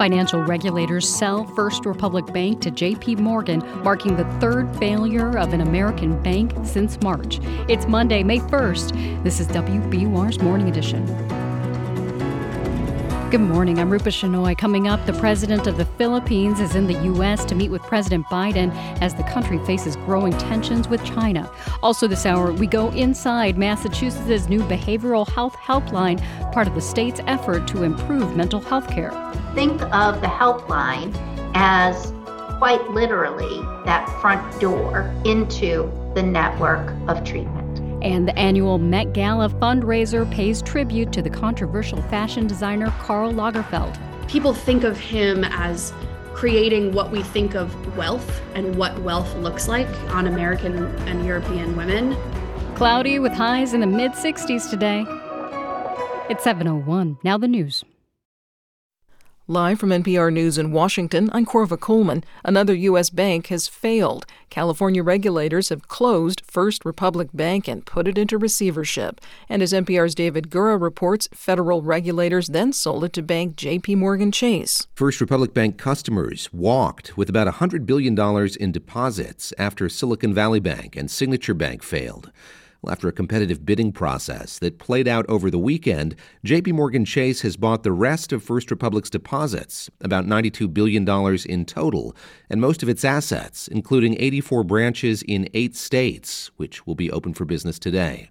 Financial regulators sell First Republic Bank to JP Morgan, marking the third failure of an American bank since March. It's Monday, May 1st. This is WBUR's Morning Edition. Good morning. I'm Rupa Shenoy. Coming up, the president of the Philippines is in the U.S. to meet with President Biden as the country faces growing tensions with China. Also, this hour, we go inside Massachusetts' new behavioral health helpline, part of the state's effort to improve mental health care. Think of the helpline as quite literally that front door into the network of treatment. And the annual Met Gala fundraiser pays tribute to the controversial fashion designer Karl Lagerfeld. People think of him as creating what we think of wealth and what wealth looks like on American and European women. Cloudy with highs in the mid 60s today. It's 7:01. Now the news. Live from NPR News in Washington, I'm Korva Coleman. Another U.S. bank has failed. California regulators have closed First Republic Bank and put it into receivership. And as NPR's David Gura reports, federal regulators then sold it to bank J.P. Morgan Chase. First Republic Bank customers walked with about $100 billion in deposits after Silicon Valley Bank and Signature Bank failed. Well, after a competitive bidding process that played out over the weekend, JP Morgan Chase has bought the rest of First Republic's deposits, about $92 billion in total, and most of its assets, including 84 branches in eight states, which will be open for business today.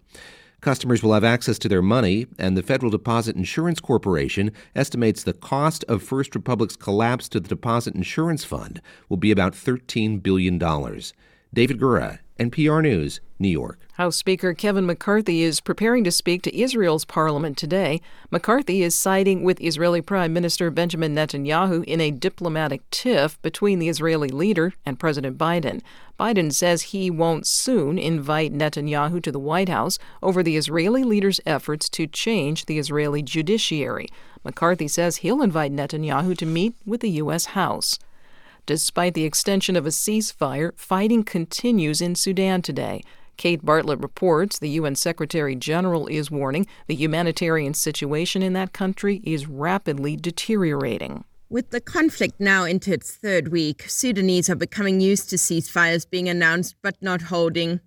Customers will have access to their money, and the Federal Deposit Insurance Corporation estimates the cost of First Republic's collapse to the Deposit Insurance Fund will be about $13 billion. David Gura, NPR News, New York. House Speaker Kevin McCarthy is preparing to speak to Israel's parliament today. McCarthy is siding with Israeli Prime Minister Benjamin Netanyahu in a diplomatic tiff between the Israeli leader and President Biden. Biden says he won't soon invite Netanyahu to the White House over the Israeli leader's efforts to change the Israeli judiciary. McCarthy says he'll invite Netanyahu to meet with the U.S. House. Despite the extension of a ceasefire, fighting continues in Sudan today. Kate Bartlett reports the UN Secretary General is warning the humanitarian situation in that country is rapidly deteriorating. With the conflict now into its third week, Sudanese are becoming used to ceasefires being announced but not holding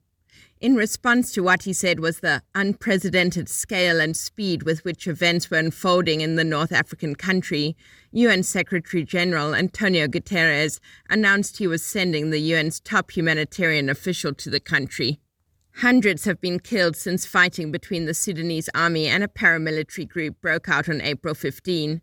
in response to what he said was the unprecedented scale and speed with which events were unfolding in the North African country, UN Secretary General Antonio Guterres announced he was sending the UN's top humanitarian official to the country. Hundreds have been killed since fighting between the Sudanese army and a paramilitary group broke out on April 15.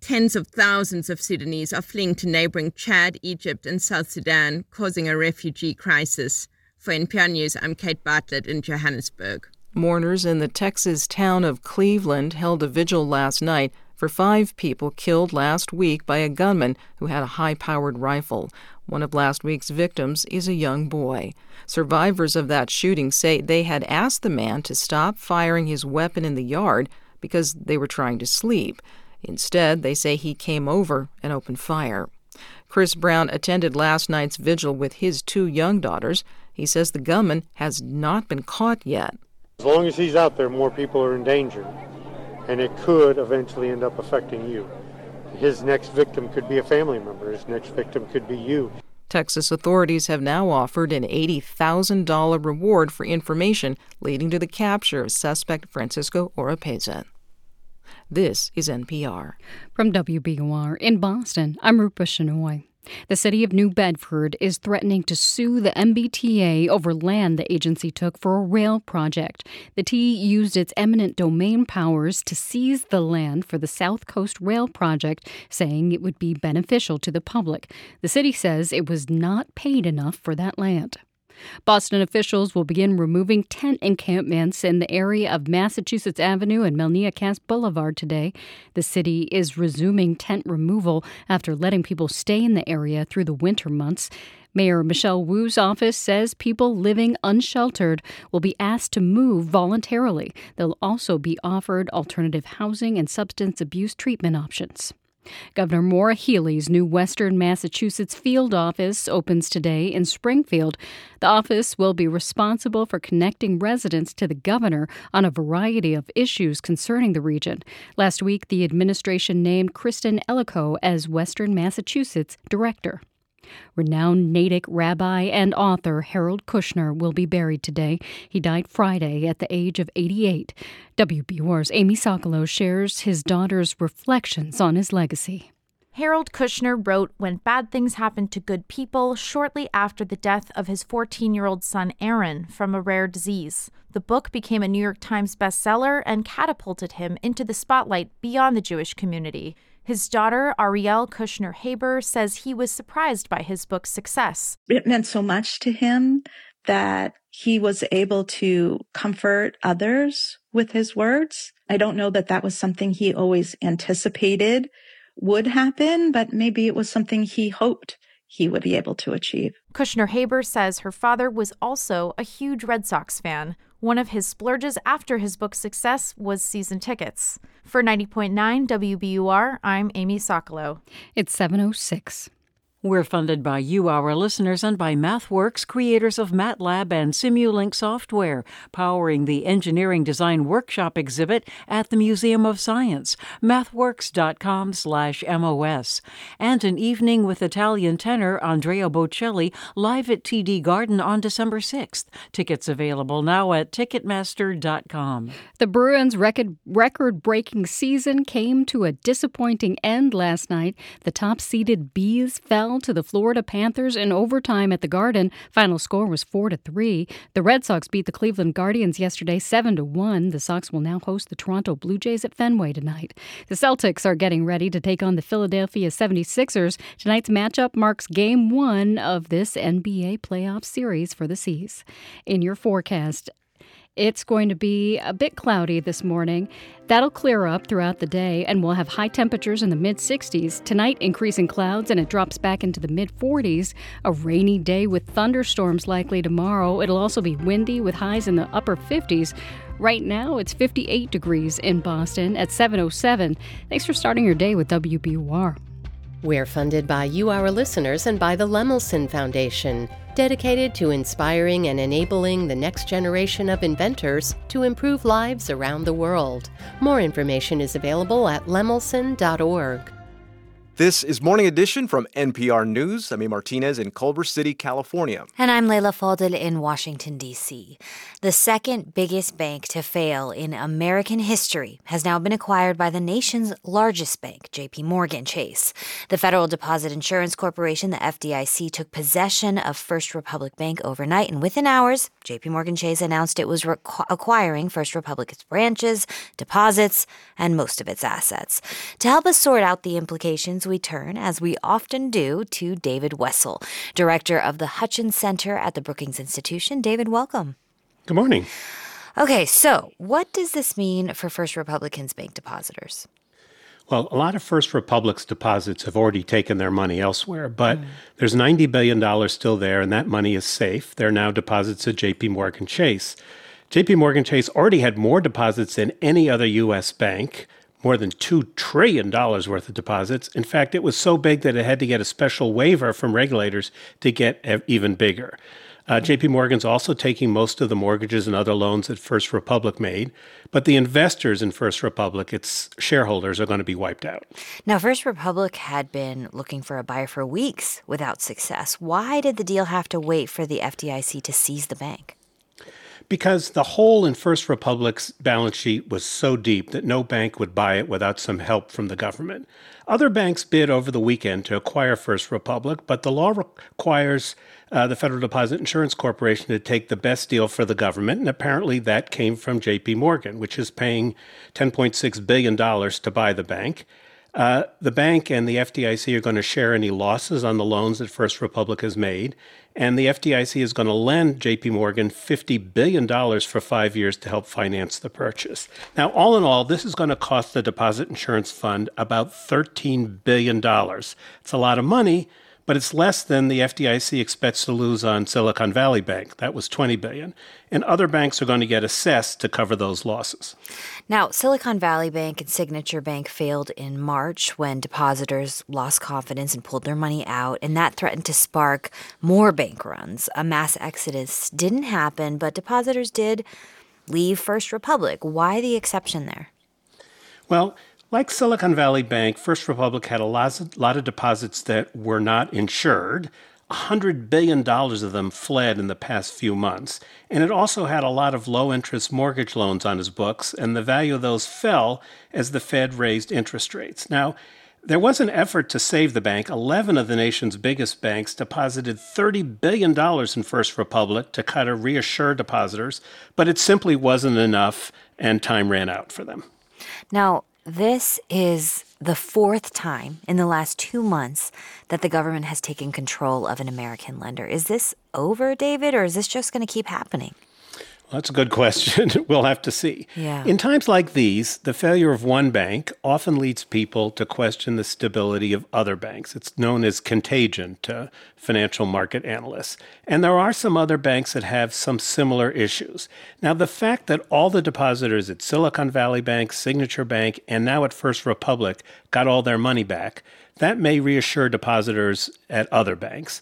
Tens of thousands of Sudanese are fleeing to neighboring Chad, Egypt, and South Sudan, causing a refugee crisis. For NPR News, I'm Kate Bartlett in Johannesburg. Mourners in the Texas town of Cleveland held a vigil last night for five people killed last week by a gunman who had a high powered rifle. One of last week's victims is a young boy. Survivors of that shooting say they had asked the man to stop firing his weapon in the yard because they were trying to sleep. Instead, they say he came over and opened fire. Chris Brown attended last night's vigil with his two young daughters. He says the gunman has not been caught yet. As long as he's out there, more people are in danger, and it could eventually end up affecting you. His next victim could be a family member, his next victim could be you. Texas authorities have now offered an $80,000 reward for information leading to the capture of suspect Francisco Oropeza. This is NPR. From WBUR in Boston, I'm Rupa Shenoy. The city of New Bedford is threatening to sue the MBTA over land the agency took for a rail project. The T used its eminent domain powers to seize the land for the South Coast Rail project, saying it would be beneficial to the public. The city says it was not paid enough for that land. Boston officials will begin removing tent encampments in the area of Massachusetts Avenue and Melnea Cass Boulevard today. The city is resuming tent removal after letting people stay in the area through the winter months. Mayor Michelle Wu's office says people living unsheltered will be asked to move voluntarily. They'll also be offered alternative housing and substance abuse treatment options. Governor Maura Healey's new Western Massachusetts field office opens today in Springfield. The office will be responsible for connecting residents to the governor on a variety of issues concerning the region. Last week, the administration named Kristen Elechko as Western Massachusetts director. Renowned Natick rabbi and author Harold Kushner will be buried today. He died Friday at the age of 88. WBUR's Amy Sokolow shares his daughter's reflections on his legacy. Harold Kushner wrote When Bad Things Happen to Good People shortly after the death of his 14 year old son Aaron from a rare disease. The book became a New York Times bestseller and catapulted him into the spotlight beyond the Jewish community. His daughter, Arielle Kushner Haber, says he was surprised by his book's success. It meant so much to him that he was able to comfort others with his words. I don't know that that was something he always anticipated would happen, but maybe it was something he hoped he would be able to achieve. Kushner Haber says her father was also a huge Red Sox fan. One of his splurges after his book's success was season tickets. For 90.9 WBUR, I'm Amy Sokolow. It's 706. We're funded by you, our listeners, and by MathWorks, creators of MATLAB and Simulink software, powering the Engineering Design Workshop exhibit at the Museum of Science, MathWorks.com/slash/mos and an evening with Italian tenor Andrea Bocelli live at TD Garden on December 6th. Tickets available now at ticketmaster.com. The Bruins' record record-breaking season came to a disappointing end last night. The top-seeded Bees fell to the Florida Panthers in overtime at the Garden. Final score was 4 to 3. The Red Sox beat the Cleveland Guardians yesterday 7 to 1. The Sox will now host the Toronto Blue Jays at Fenway tonight. The Celtics are getting ready to take on the Philadelphia 76ers. Tonight's matchup marks game 1 of this NBA playoff series for the C's. In your forecast, it's going to be a bit cloudy this morning. That'll clear up throughout the day, and we'll have high temperatures in the mid 60s. Tonight, increasing clouds, and it drops back into the mid 40s. A rainy day with thunderstorms likely tomorrow. It'll also be windy with highs in the upper 50s. Right now, it's 58 degrees in Boston at 707. Thanks for starting your day with WBUR. We're funded by you, our listeners, and by the Lemelson Foundation dedicated to inspiring and enabling the next generation of inventors to improve lives around the world. More information is available at lemelson.org. This is Morning Edition from NPR News. I'm A. Martinez in Culver City, California. And I'm Leila Fadel in Washington, D.C. The second biggest bank to fail in American history has now been acquired by the nation's largest bank, JP Morgan Chase. The Federal Deposit Insurance Corporation, the FDIC, took possession of First Republic Bank overnight, and within hours, JP Morgan Chase announced it was acquiring First Republic's branches, deposits, and most of its assets. To help us sort out the implications, we turn, as we often do, to David Wessel, director of the Hutchins Center at the Brookings Institution. David, welcome. Good morning. Okay, so what does this mean for First Republicans bank depositors? Well, a lot of First Republic's deposits have already taken their money elsewhere, but mm. there's $90 billion still there, and that money is safe. They're now deposits at JP Morgan Chase. JP Morgan Chase already had more deposits than any other U.S. bank more than $2 trillion worth of deposits. In fact, it was so big that it had to get a special waiver from regulators to get even bigger. Uh, JP Morgan's also taking most of the mortgages and other loans that First Republic made, but the investors in First Republic, its shareholders, are going to be wiped out. Now, First Republic had been looking for a buyer for weeks without success. Why did the deal have to wait for the FDIC to seize the bank? Because the hole in First Republic's balance sheet was so deep that no bank would buy it without some help from the government. Other banks bid over the weekend to acquire First Republic, but the law requires uh, the Federal Deposit Insurance Corporation to take the best deal for the government, and apparently that came from JP Morgan, which is paying $10.6 billion to buy the bank. Uh, the bank and the FDIC are going to share any losses on the loans that First Republic has made, and the FDIC is going to lend JP Morgan $50 billion for five years to help finance the purchase. Now, all in all, this is going to cost the Deposit Insurance Fund about $13 billion. It's a lot of money, but it's less than the FDIC expects to lose on Silicon Valley Bank. That was 20 billion. And other banks are going to get assessed to cover those losses. Now, Silicon Valley Bank and Signature Bank failed in March when depositors lost confidence and pulled their money out, and that threatened to spark more bank runs. A mass exodus didn't happen, but depositors did leave First Republic. Why the exception there? Well, like Silicon Valley Bank, First Republic had a lot of, deposits that were not insured. $100 billion of them fled in the past few months. And it also had a lot of low interest mortgage loans on his books, and the value of those fell as the Fed raised interest rates. Now, there was an effort to save the bank. 11 of the nation's biggest banks deposited $30 billion in First Republic to kind of reassure depositors, but it simply wasn't enough, and time ran out for them. Now, this is the fourth time in the last two months that the government has taken control of an American lender. Is this over, David, or is this just going to keep happening? That's a good question. we'll have to see. Yeah. In times like these, the failure of one bank often leads people to question the stability of other banks. It's known as contagion to financial market analysts. And there are some other banks that have some similar issues. Now, the fact that all the depositors at Silicon Valley Bank, Signature Bank, and now at First Republic got all their money back, that may reassure depositors at other banks.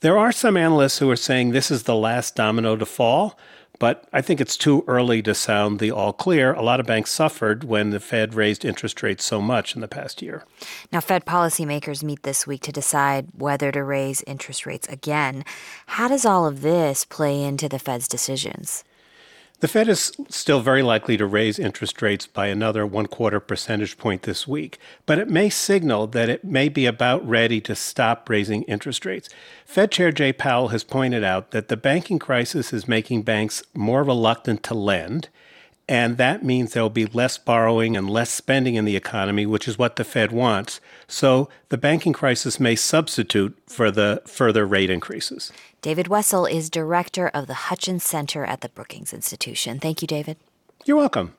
There are some analysts who are saying this is the last domino to fall. But I think it's too early to sound the all clear. A lot of banks suffered when the Fed raised interest rates so much in the past year. Now, Fed policymakers meet this week to decide whether to raise interest rates again. How does all of this play into the Fed's decisions? The Fed is still very likely to raise interest rates by another one quarter percentage point this week, but it may signal that it may be about ready to stop raising interest rates. Fed Chair Jay Powell has pointed out that the banking crisis is making banks more reluctant to lend and that means there will be less borrowing and less spending in the economy, which is what the Fed wants. So the banking crisis may substitute for the further rate increases. David Wessel is director of the Hutchins Center at the Brookings Institution. Thank you, David. You're welcome.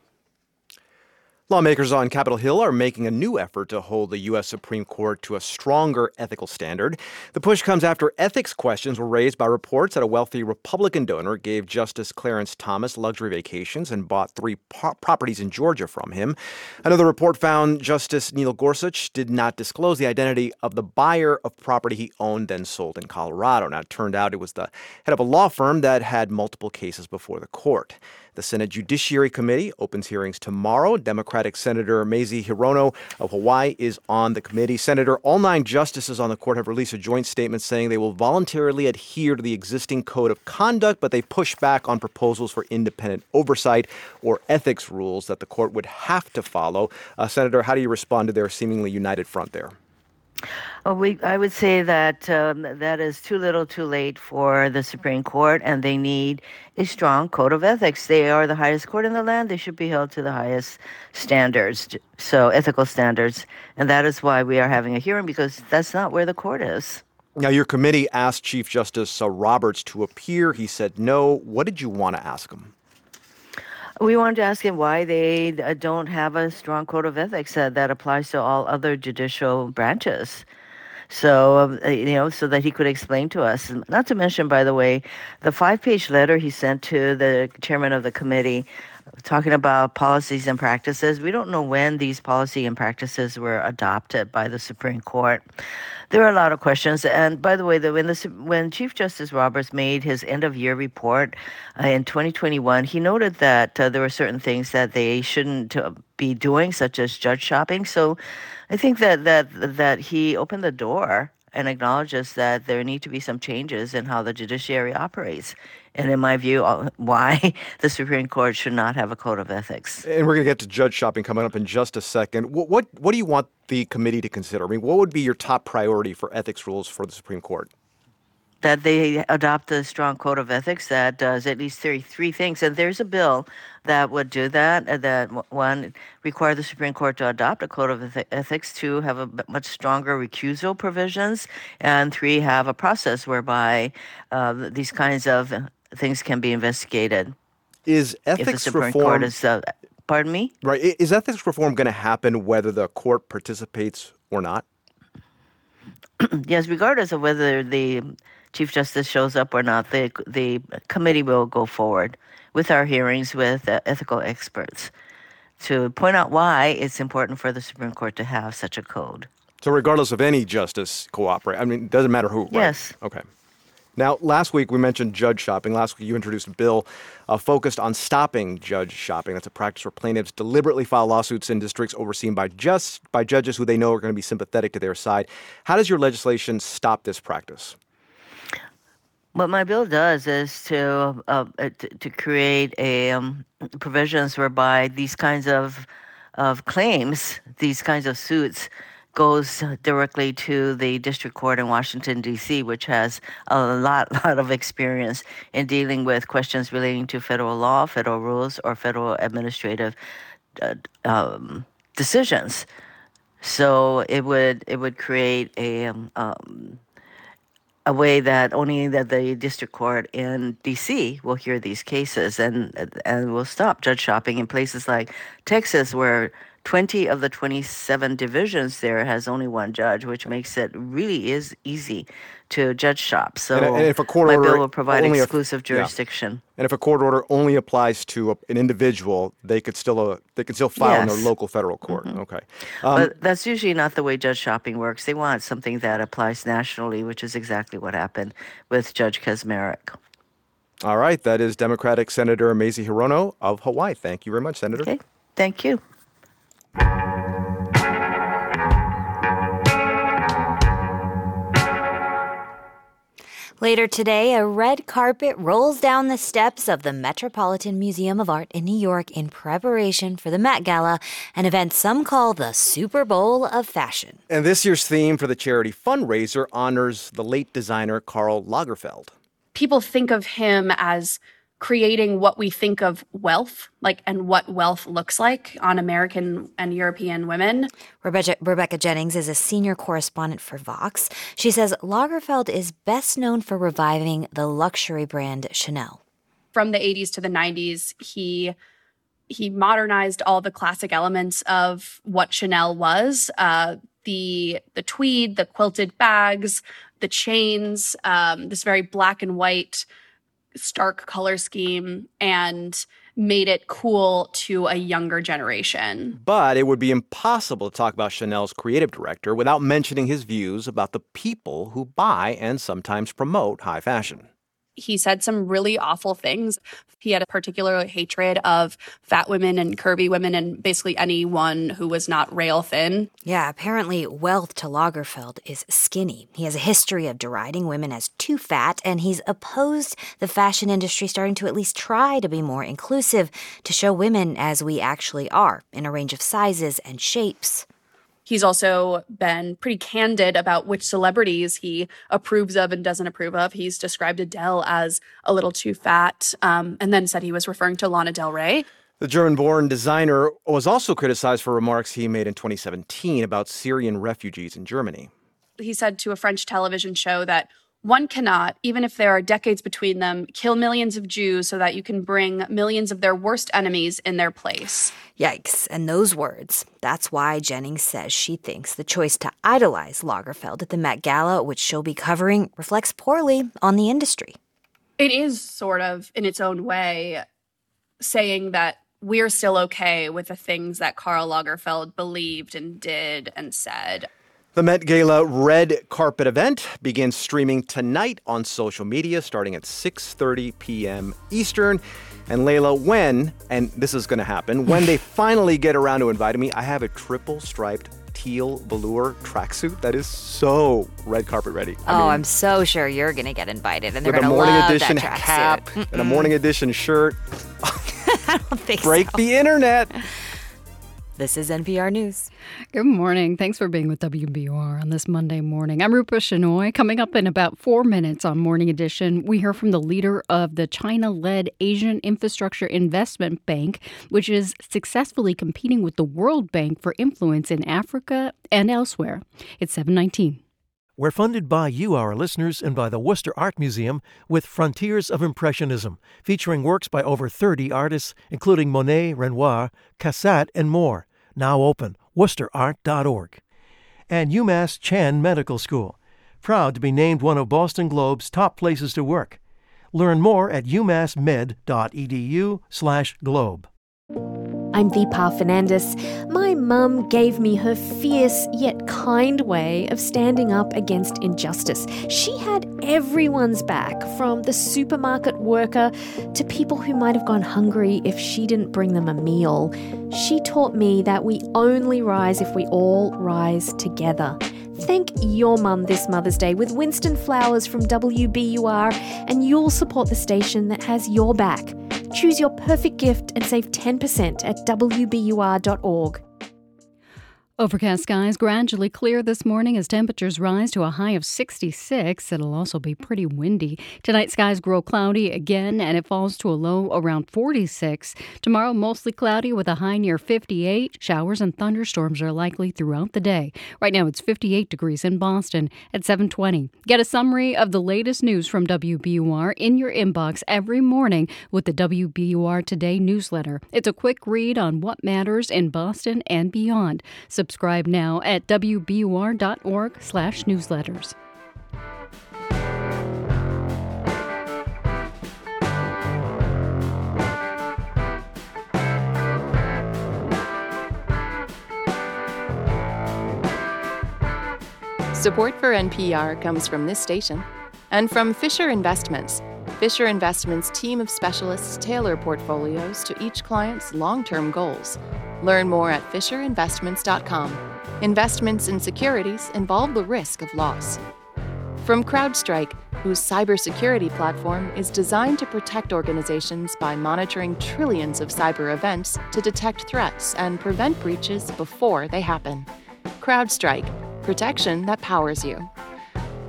Lawmakers on Capitol Hill are making a new effort to hold the U.S. Supreme Court to a stronger ethical standard. The push comes after ethics questions were raised by reports that a wealthy Republican donor gave Justice Clarence Thomas luxury vacations and bought three po- properties in Georgia from him. Another report found Justice Neil Gorsuch did not disclose the identity of the buyer of property he owned then sold in Colorado. Now, it turned out it was the head of a law firm that had multiple cases before the court. The Senate Judiciary Committee opens hearings tomorrow. Democratic Senator Mazie Hirono of Hawaii is on the committee. Senator, all nine justices on the court have released a joint statement saying they will voluntarily adhere to the existing code of conduct, but they push back on proposals for independent oversight or ethics rules that the court would have to follow. Uh, Senator, how do you respond to their seemingly united front there? Well, we, I would say that um, that is too little, too late for the Supreme Court, and they need a strong code of ethics. They are the highest court in the land; they should be held to the highest standards, so ethical standards, and that is why we are having a hearing because that's not where the court is. Now, your committee asked Chief Justice uh, Roberts to appear. He said no. What did you want to ask him? We wanted to ask him why they uh, don't have a strong code of ethics uh, that applies to all other judicial branches. So, um, uh, you know, so that he could explain to us. Not to mention, by the way, the five page letter he sent to the chairman of the committee talking about policies and practices. We don't know when these policy and practices were adopted by the Supreme Court. There are a lot of questions. And by the way, the, when, the, when Chief Justice Roberts made his end of year report uh, in 2021, he noted that uh, there were certain things that they shouldn't uh, be doing, such as judge shopping. So I think that, that, that he opened the door and acknowledges that there need to be some changes in how the judiciary operates. And in my view, why the Supreme Court should not have a code of ethics. And we're going to get to judge shopping coming up in just a second. What, what, what do you want the committee to consider? I mean, what would be your top priority for ethics rules for the Supreme Court? that they adopt a strong code of ethics that does at least three, three things. And there's a bill that would do that. Uh, that one require the Supreme Court to adopt a code of ethics. Two have a much stronger recusal provisions, and three have a process whereby uh, these kinds of things can be investigated. Is ethics if the reform? Court is, uh, pardon me. Right. Is ethics reform going to happen whether the court participates or not? yes, regardless of whether the Chief Justice shows up or not, the the committee will go forward with our hearings with uh, ethical experts to point out why it's important for the Supreme Court to have such a code. So, regardless of any justice cooperate, I mean, it doesn't matter who. Right? Yes. Okay. Now, last week we mentioned judge shopping. Last week you introduced a bill uh, focused on stopping judge shopping. That's a practice where plaintiffs deliberately file lawsuits in districts overseen by just by judges who they know are going to be sympathetic to their side. How does your legislation stop this practice? What my bill does is to uh, uh to, create a um, provisions whereby these kinds of of claims, these kinds of suits goes directly to the district court in Washington D.C., which has a lot lot of experience in dealing with questions relating to federal law, federal rules, or federal administrative uh, um, decisions. So it would it would create a um, a way that only that the district court in D.C. will hear these cases and and will stop judge shopping in places like Texas, where 20 of the 27 divisions there has only one judge, which makes it really is easy to judge shop. So and, and if a court my order bill will provide only exclusive if, jurisdiction. Yeah. And if a court order only applies to a, an individual, they could still uh, they could still file yes. in their local federal court. Mm-hmm. Okay, um, but that's usually not the way judge shopping works. They want something that applies nationally, which is exactly what happened with Judge Kacsmaryk. All right, that is Democratic Senator Mazie Hirono of Hawaii. Thank you very much, Senator. Okay, thank you. Later today, a red carpet rolls down the steps of the Metropolitan Museum of Art in New York in preparation for the Met Gala, an event some call the Super Bowl of fashion. And this year's theme for the charity fundraiser honors the late designer Karl Lagerfeld. People think of him as creating what we think of wealth, like and what wealth looks like on American and European women. Rebecca, Rebecca Jennings is a senior correspondent for Vox. She says Lagerfeld is best known for reviving the luxury brand Chanel. From the 80s to the 90s, he he modernized all the classic elements of what Chanel was. Uh, the the tweed, the quilted bags, the chains, um, this very black and white stark color scheme and made it cool to a younger generation. But it would be impossible to talk about Chanel's creative director without mentioning his views about the people who buy and sometimes promote high fashion he said some really awful things. He had a particular hatred of fat women and curvy women and basically anyone who was not rail thin. Yeah, apparently wealth to Lagerfeld is skinny. He has a history of deriding women as too fat, and he's opposed the fashion industry starting to at least try to be more inclusive to show women as we actually are in a range of sizes and shapes. He's also been pretty candid about which celebrities he approves of and doesn't approve of. He's described Adele as a little too fat, um, and then said he was referring to Lana Del Rey. The German born designer was also criticized for remarks he made in 2017 about Syrian refugees in Germany. He said to a French television show that one cannot, even if there are decades between them, kill millions of Jews so that you can bring millions of their worst enemies in their place. Yikes. And those words. That's why Jennings says she thinks the choice to idolize Lagerfeld at the Met Gala, which she'll be covering, reflects poorly on the industry. It is sort of, in its own way, saying that we're still okay with the things that Karl Lagerfeld believed and did and said. The Met Gala red carpet event begins streaming tonight on social media starting at 6:30 p.m. Eastern. And Leila, when and this is going to happen, when they finally get around to inviting me, I have a triple striped teal velour tracksuit that is so red carpet ready. I oh, mean, I'm so sure you're going to get invited, and they're going to morning love edition that cap and a morning edition shirt. I don't think so. Break so. the internet. This is NPR News. Good morning. Thanks for being with WBUR on this Monday morning. I'm Rupa Shenoy. Coming up in about four minutes on Morning Edition, we hear from the leader of the China led Asian Infrastructure Investment Bank, which is successfully competing with the World Bank for influence in Africa and elsewhere. It's 719. We're funded by you, our listeners, and by the Worcester Art Museum with Frontiers of Impressionism, featuring works by over 30 artists, including Monet, Renoir, Cassatt, and more. Now open, worcesterart.org. And UMass Chan Medical School. proud to be named one of Boston Globe's top places to work. Learn more at umassmed.edu/globe. I'm Deepa Fernandes. My mum gave me her fierce yet kind way of standing up against injustice. She had everyone's back, from the supermarket worker to people who might have gone hungry if she didn't bring them a meal. She taught me that we only rise if we all rise together. Thank your mum this Mother's Day with Winston Flowers from WBUR, and you'll support the station that has your back. Choose your perfect gift and save 10% at WBUR.org. Overcast skies gradually clear this morning as temperatures rise to a high of 66. It'll also be pretty windy. Tonight, skies grow cloudy again and it falls to a low around 46. Tomorrow, mostly cloudy with a high near 58. Showers and thunderstorms are likely throughout the day. Right now, it's 58 degrees in Boston at 720. Get a summary of the latest news from WBUR in your inbox every morning with the WBUR Today newsletter. It's a quick read on what matters in Boston and beyond. Subscribe now at wbur.org/newsletters. Support for NPR comes from this station and from Fisher Investments. Fisher Investments' team of specialists tailor portfolios to each client's long term goals Learn more at FisherInvestments.com. Investments in securities involve the risk of loss. From CrowdStrike, whose cybersecurity platform is designed to protect organizations by monitoring trillions of cyber events to detect threats and prevent breaches before they happen. CrowdStrike, protection that powers you.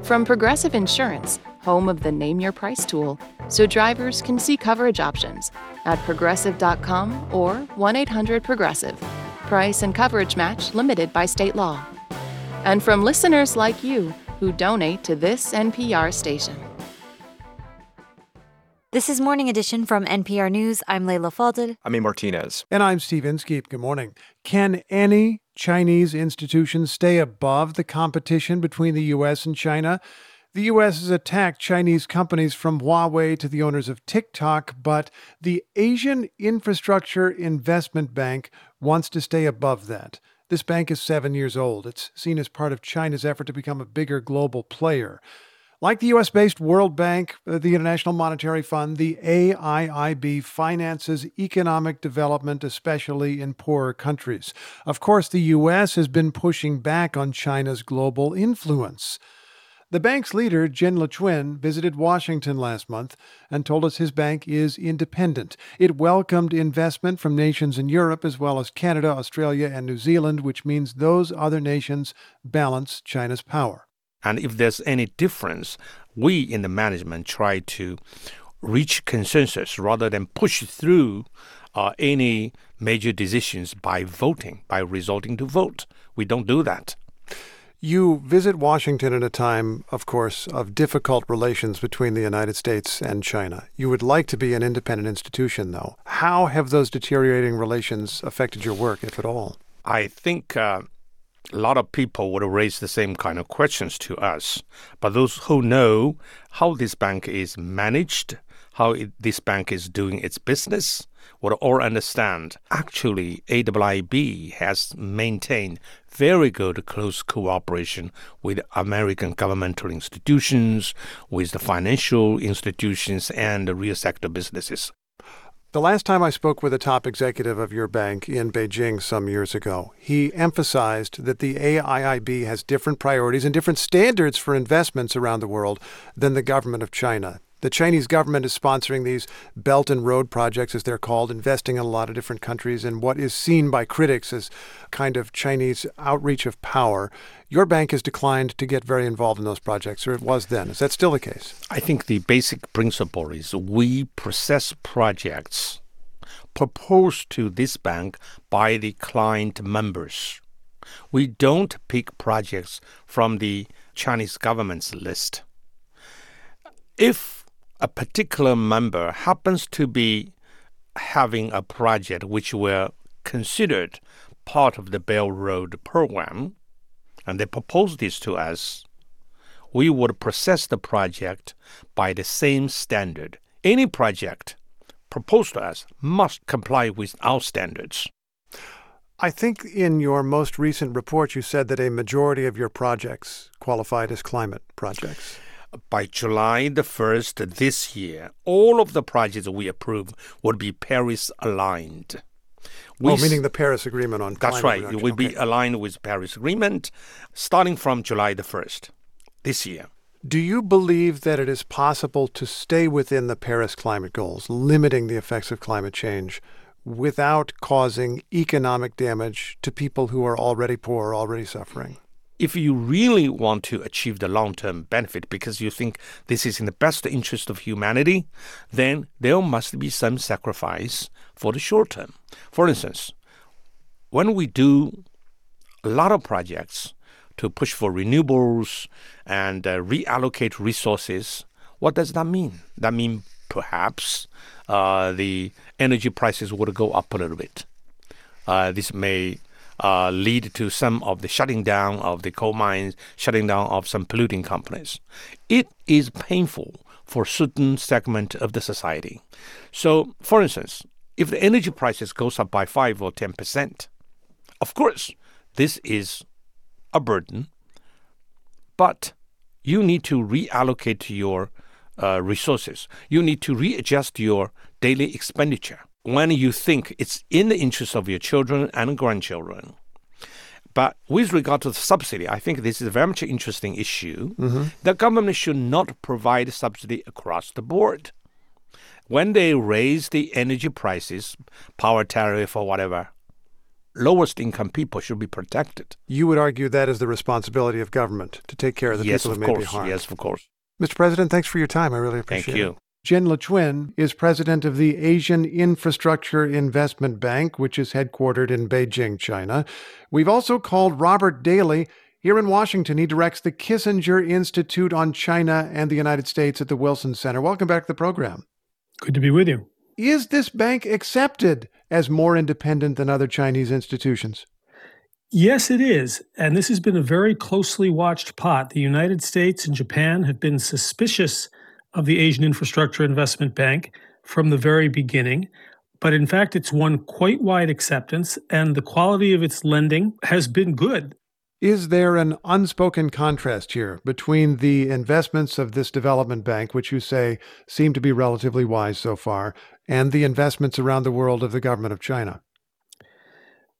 From Progressive Insurance, home of the Name Your Price tool, so drivers can see coverage options at progressive.com or 1 800 Progressive. Price and coverage match limited by state law. And from listeners like you who donate to this NPR station. This is Morning Edition from NPR News. I'm Leila Fadel. I'm A. Martinez. And I'm Steve Inskeep. Good morning. Can any Chinese institution stay above the competition between the U.S. and China? The U.S. has attacked Chinese companies from Huawei to the owners of TikTok, but the Asian Infrastructure Investment Bank wants to stay above that. This bank is seven years old. It's seen as part of China's effort to become a bigger global player. Like the US based World Bank, uh, the International Monetary Fund, the AIIB finances economic development, especially in poorer countries. Of course, the US has been pushing back on China's global influence. The bank's leader, Jin Liqun, visited Washington last month and told us his bank is independent. It welcomed investment from nations in Europe as well as Canada, Australia, and New Zealand, which means those other nations balance China's power. And if there's any difference, we in the management try to reach consensus rather than push through uh, any major decisions by voting, by resorting to vote. We don't do that. You visit Washington at a time, of course, of difficult relations between the United States and China. You would like to be an independent institution, though. How have those deteriorating relations affected your work, if at all? I think uh, a lot of people would raise the same kind of questions to us. But those who know how this bank is managed, how it, this bank is doing its business, would all understand. Actually, AIIB has maintained very good close cooperation with American governmental institutions, with the financial institutions, and the real sector businesses. The last time I spoke with a top executive of your bank in Beijing some years ago, he emphasized that the AIIB has different priorities and different standards for investments around the world than the government of China. The Chinese government is sponsoring these Belt and Road projects, as they're called, investing in a lot of different countries in what is seen by critics as kind of Chinese outreach of power. Your bank has declined to get very involved in those projects, or it was then. Is that still the case? I think the basic principle is we process projects proposed to this bank by the client members. We don't pick projects from the Chinese government's list. If a particular member happens to be having a project which were considered part of the Belt Road program, and they proposed this to us, we would process the project by the same standard. Any project proposed to us must comply with our standards. I think in your most recent report, you said that a majority of your projects qualified as climate projects. By July the 1st this year, all of the projects we approve would be Paris aligned. We oh, meaning the Paris Agreement on That's right. It will okay. be aligned with the Paris Agreement starting from July the 1st this year. Do you believe that it is possible to stay within the Paris climate goals, limiting the effects of climate change, without causing economic damage to people who are already poor, already suffering? If you really want to achieve the long term benefit because you think this is in the best interest of humanity, then there must be some sacrifice for the short term. For instance, when we do a lot of projects to push for renewables and uh, reallocate resources, what does that mean? That means perhaps uh, the energy prices would go up a little bit. Uh, this may uh, lead to some of the shutting down of the coal mines, shutting down of some polluting companies. It is painful for certain segment of the society. So, for instance, if the energy prices goes up by five or ten percent, of course, this is a burden. But you need to reallocate your uh, resources. You need to readjust your daily expenditure when you think it's in the interest of your children and grandchildren. But with regard to the subsidy, I think this is a very much interesting issue. Mm-hmm. The government should not provide subsidy across the board. When they raise the energy prices, power tariff or whatever, lowest income people should be protected. You would argue that is the responsibility of government to take care of the yes, people who may course. be harmed. Yes, of course. Mr. President, thanks for your time. I really appreciate Thank you. it. Jin Liqun is president of the Asian Infrastructure Investment Bank, which is headquartered in Beijing, China. We've also called Robert Daly. Here in Washington, he directs the Kissinger Institute on China and the United States at the Wilson Center. Welcome back to the program. Good to be with you. Is this bank accepted as more independent than other Chinese institutions? Yes, it is. And this has been a very closely watched pot. The United States and Japan have been suspicious of the Asian Infrastructure Investment Bank from the very beginning. But in fact, it's won quite wide acceptance, and the quality of its lending has been good. Is there an unspoken contrast here between the investments of this development bank, which you say seem to be relatively wise so far, and the investments around the world of the government of China?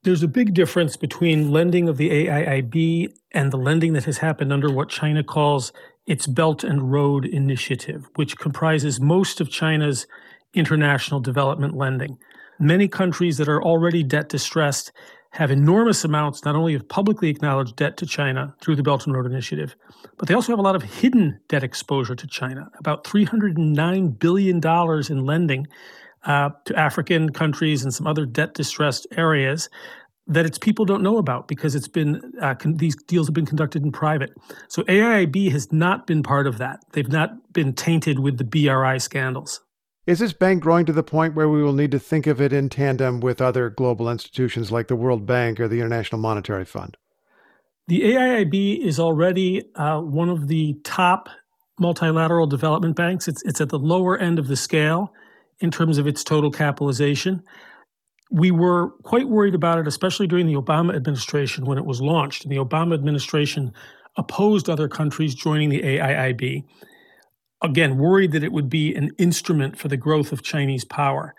There's a big difference between lending of the AIIB and the lending that has happened under what China calls its Belt and Road Initiative, which comprises most of China's international development lending. Many countries that are already debt distressed have enormous amounts not only of publicly acknowledged debt to China through the Belt and Road Initiative, but they also have a lot of hidden debt exposure to China, about $309 billion in lending uh, to African countries and some other debt distressed areas that its people don't know about because it's been uh, con- these deals have been conducted in private. So AIIB has not been part of that. They've not been tainted with the BRI scandals. Is this bank growing to the point where we will need to think of it in tandem with other global institutions like the World Bank or the International Monetary Fund? The AIIB is already uh, one of the top multilateral development banks. It's, it's at the lower end of the scale in terms of its total capitalization. We were quite worried about it, especially during the Obama administration when it was launched. And the Obama administration opposed other countries joining the AIIB. Again, worried that it would be an instrument for the growth of Chinese power.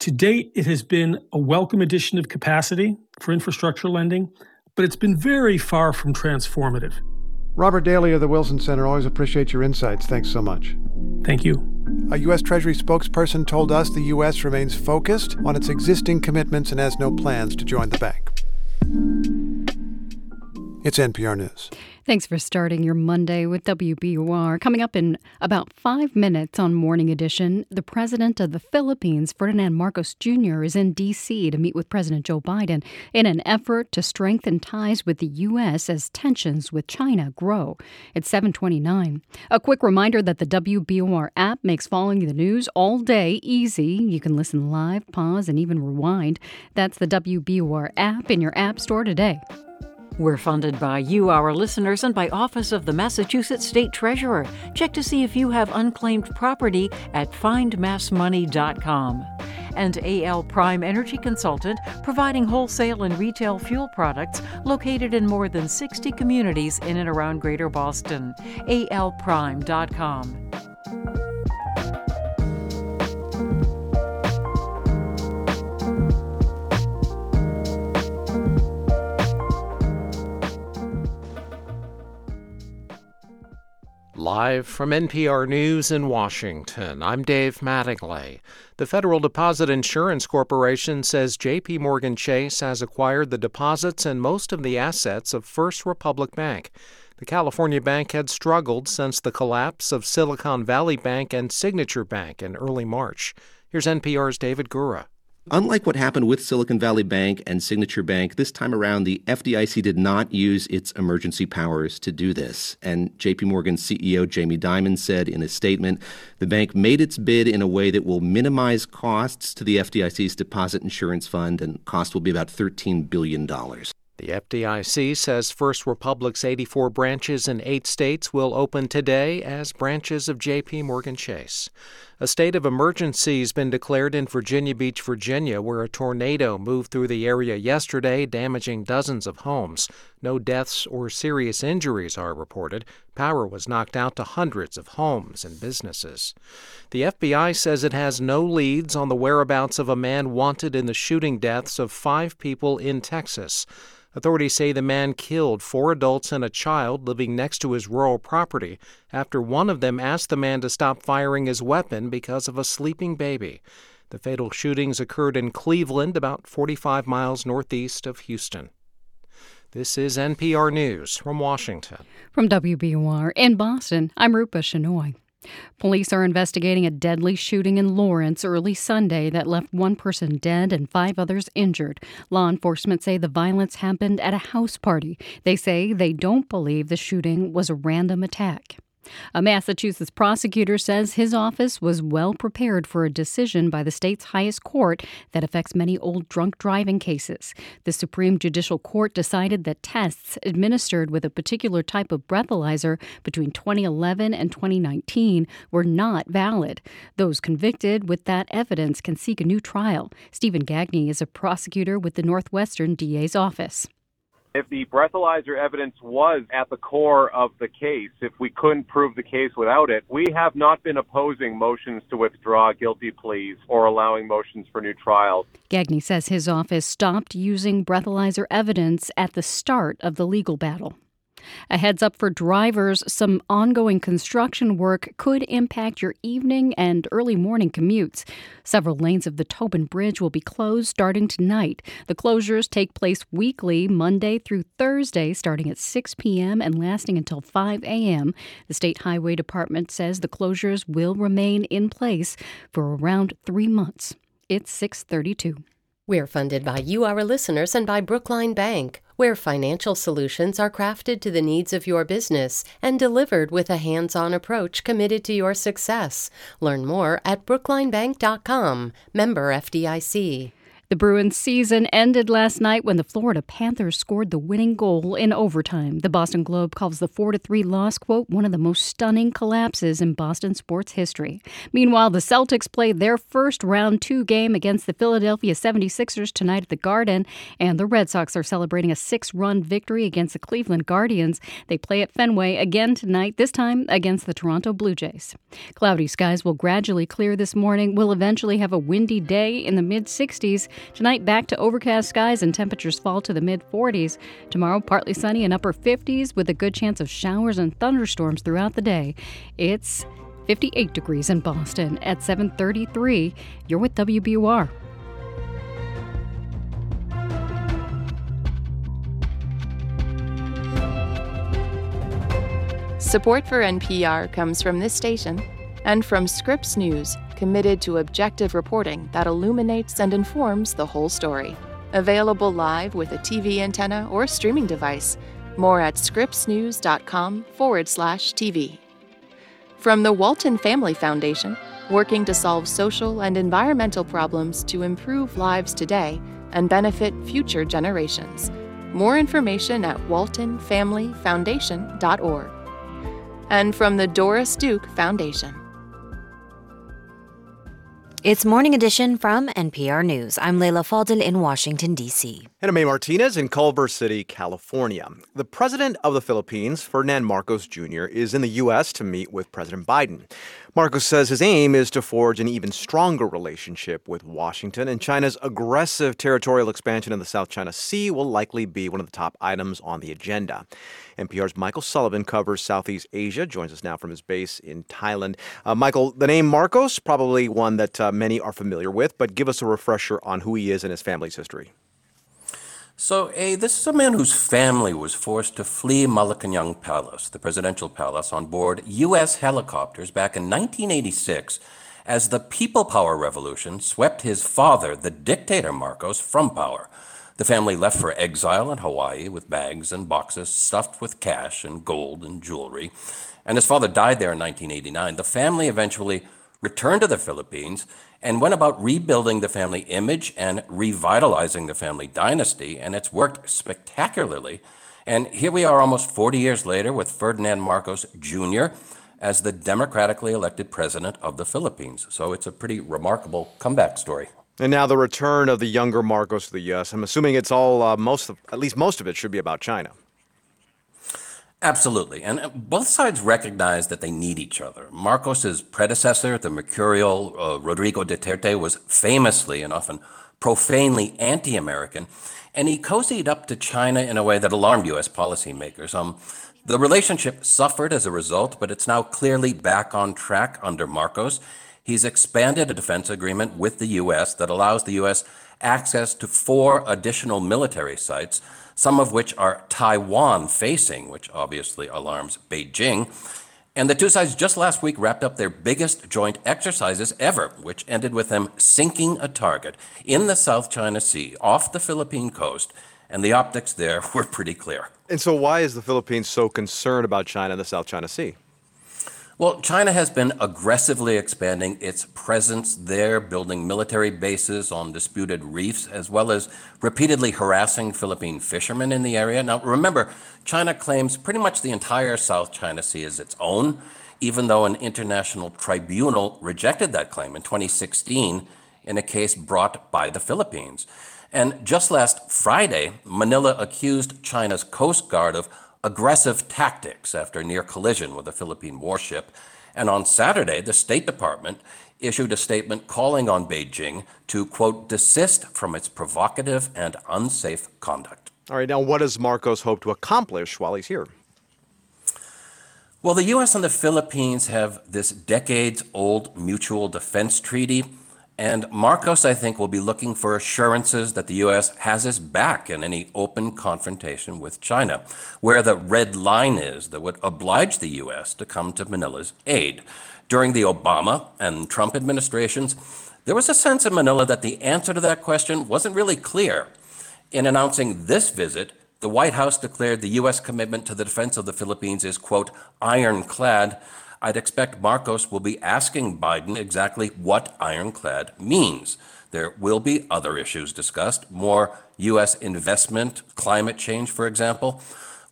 To date, it has been a welcome addition of capacity for infrastructure lending, but it's been very far from transformative. Robert Daly of the Wilson Center, always appreciate your insights. Thanks so much. Thank you. A U.S. Treasury spokesperson told us the U.S. remains focused on its existing commitments and has no plans to join the bank. It's NPR News. Thanks for starting your Monday with WBUR. Coming up in about five minutes on Morning Edition, the president of the Philippines, Ferdinand Marcos Jr., is in D.C. to meet with President Joe Biden in an effort to strengthen ties with the U.S. as tensions with China grow. It's 729. A quick reminder that the WBUR app makes following the news all day easy. You can listen live, pause, and even rewind. That's the WBUR app in your app store today. We're funded by you, our listeners, and by Office of the Massachusetts State Treasurer. Check to see if you have unclaimed property at findmassmoney.com. And AL Prime Energy Consultant, providing wholesale and retail fuel products located in more than 60 communities in and around Greater Boston. alprime.com. Live from NPR News in Washington, I'm Dave Mattingly. The Federal Deposit Insurance Corporation says JP Morgan Chase has acquired the deposits and most of the assets of First Republic Bank. The California bank had struggled since the collapse of Silicon Valley Bank and Signature Bank in early March. Here's NPR's David Gura. Unlike what happened with Silicon Valley Bank and Signature Bank, this time around the FDIC did not use its emergency powers to do this. And JP Morgan CEO Jamie Dimon said in a statement the bank made its bid in a way that will minimize costs to the FDIC's deposit insurance fund, and cost will be about $13 billion. The FDIC says First Republic's 84 branches in eight states will open today as branches of JP Morgan Chase. A state of emergency has been declared in Virginia Beach, Virginia, where a tornado moved through the area yesterday, damaging dozens of homes. No deaths or serious injuries are reported. Power was knocked out to hundreds of homes and businesses. The FBI says it has no leads on the whereabouts of a man wanted in the shooting deaths of five people in Texas. Authorities say the man killed four adults and a child living next to his rural property after one of them asked the man to stop firing his weapon because of a sleeping baby. The fatal shootings occurred in Cleveland, about 45 miles northeast of Houston. This is NPR News from Washington. From WBUR in Boston, I'm Rupa Shenoy. Police are investigating a deadly shooting in Lawrence early Sunday that left one person dead and five others injured. Law enforcement say the violence happened at a house party. They say they don't believe the shooting was a random attack. A Massachusetts prosecutor says his office was well prepared for a decision by the state's highest court that affects many old drunk driving cases. The Supreme Judicial Court decided that tests administered with a particular type of breathalyzer between 2011 and 2019 were not valid. Those convicted with that evidence can seek a new trial. Stephen Gagne is a prosecutor with the Northwestern DA's office if the breathalyzer evidence was at the core of the case, if we couldn't prove the case without it, we have not been opposing motions to withdraw guilty pleas or allowing motions for new trials. Gagne says his office stopped using breathalyzer evidence at the start of the legal battle. A heads up for drivers some ongoing construction work could impact your evening and early morning commutes. Several lanes of the Tobin Bridge will be closed starting tonight. The closures take place weekly, Monday through Thursday, starting at 6 p.m. and lasting until 5 a.m. The State Highway Department says the closures will remain in place for around three months. It's 632. We're funded by you, our listeners, and by Brookline Bank, where financial solutions are crafted to the needs of your business and delivered with a hands on approach committed to your success. Learn more at brooklinebank.com, member FDIC. The Bruins season ended last night when the Florida Panthers scored the winning goal in overtime. The Boston Globe calls the 4 3 loss, quote, one of the most stunning collapses in Boston sports history. Meanwhile, the Celtics play their first round two game against the Philadelphia 76ers tonight at the Garden, and the Red Sox are celebrating a six run victory against the Cleveland Guardians. They play at Fenway again tonight, this time against the Toronto Blue Jays. Cloudy skies will gradually clear this morning. We'll eventually have a windy day in the mid 60s. Tonight, back to overcast skies and temperatures fall to the mid 40s. Tomorrow, partly sunny and upper 50s with a good chance of showers and thunderstorms throughout the day. It's 58 degrees in Boston at 733. You're with WBUR. Support for NPR comes from this station and from Scripps News committed to objective reporting that illuminates and informs the whole story. Available live with a TV antenna or streaming device. More at scrippsnews.com forward slash TV. From the Walton Family Foundation, working to solve social and environmental problems to improve lives today and benefit future generations. More information at waltonfamilyfoundation.org. And from the Doris Duke Foundation. It's Morning Edition from NPR News. I'm Leila Fadel in Washington, D.C. And I'm A Martinez in Culver City, California. The president of the Philippines, Ferdinand Marcos Jr., is in the U.S. to meet with President Biden. Marcos says his aim is to forge an even stronger relationship with Washington, and China's aggressive territorial expansion in the South China Sea will likely be one of the top items on the agenda. NPR's Michael Sullivan covers Southeast Asia, joins us now from his base in Thailand. Uh, Michael, the name Marcos, probably one that uh, many are familiar with, but give us a refresher on who he is and his family's history. So, A, this is a man whose family was forced to flee Malacanang Palace, the presidential palace, on board U.S. helicopters back in 1986 as the People Power Revolution swept his father, the dictator Marcos, from power. The family left for exile in Hawaii with bags and boxes stuffed with cash and gold and jewelry. And his father died there in 1989. The family eventually returned to the Philippines and went about rebuilding the family image and revitalizing the family dynasty, and it's worked spectacularly. And here we are almost 40 years later with Ferdinand Marcos Jr. as the democratically elected president of the Philippines. So it's a pretty remarkable comeback story. And now the return of the younger Marcos to the U.S. I'm assuming it's all, uh, most of, at least most of it should be about China. Absolutely. And uh, both sides recognize that they need each other. Marcos's predecessor, the mercurial uh, Rodrigo Duterte, was famously and often profanely anti American, and he cozied up to China in a way that alarmed U.S. policymakers. Um, the relationship suffered as a result, but it's now clearly back on track under Marcos. He's expanded a defense agreement with the U.S. that allows the U.S. access to four additional military sites some of which are Taiwan facing, which obviously alarms Beijing. And the two sides just last week wrapped up their biggest joint exercises ever, which ended with them sinking a target in the South China Sea off the Philippine coast. And the optics there were pretty clear. And so, why is the Philippines so concerned about China in the South China Sea? Well, China has been aggressively expanding its presence there, building military bases on disputed reefs, as well as repeatedly harassing Philippine fishermen in the area. Now, remember, China claims pretty much the entire South China Sea as its own, even though an international tribunal rejected that claim in 2016 in a case brought by the Philippines. And just last Friday, Manila accused China's Coast Guard of aggressive tactics after near collision with a Philippine warship. And on Saturday, the State Department issued a statement calling on Beijing to, quote, desist from its provocative and unsafe conduct. All right, now what does Marcos hope to accomplish while he's here? Well, the U.S. and the Philippines have this decades old mutual defense treaty and Marcos, I think, will be looking for assurances that the U.S. has his back in any open confrontation with China, where the red line is that would oblige the U.S. to come to Manila's aid. During the Obama and Trump administrations, there was a sense in Manila that the answer to that question wasn't really clear. In announcing this visit, the White House declared the U.S. commitment to the defense of the Philippines is, quote, ironclad I'd expect Marcos will be asking Biden exactly what ironclad means. There will be other issues discussed, more U.S. investment, climate change, for example.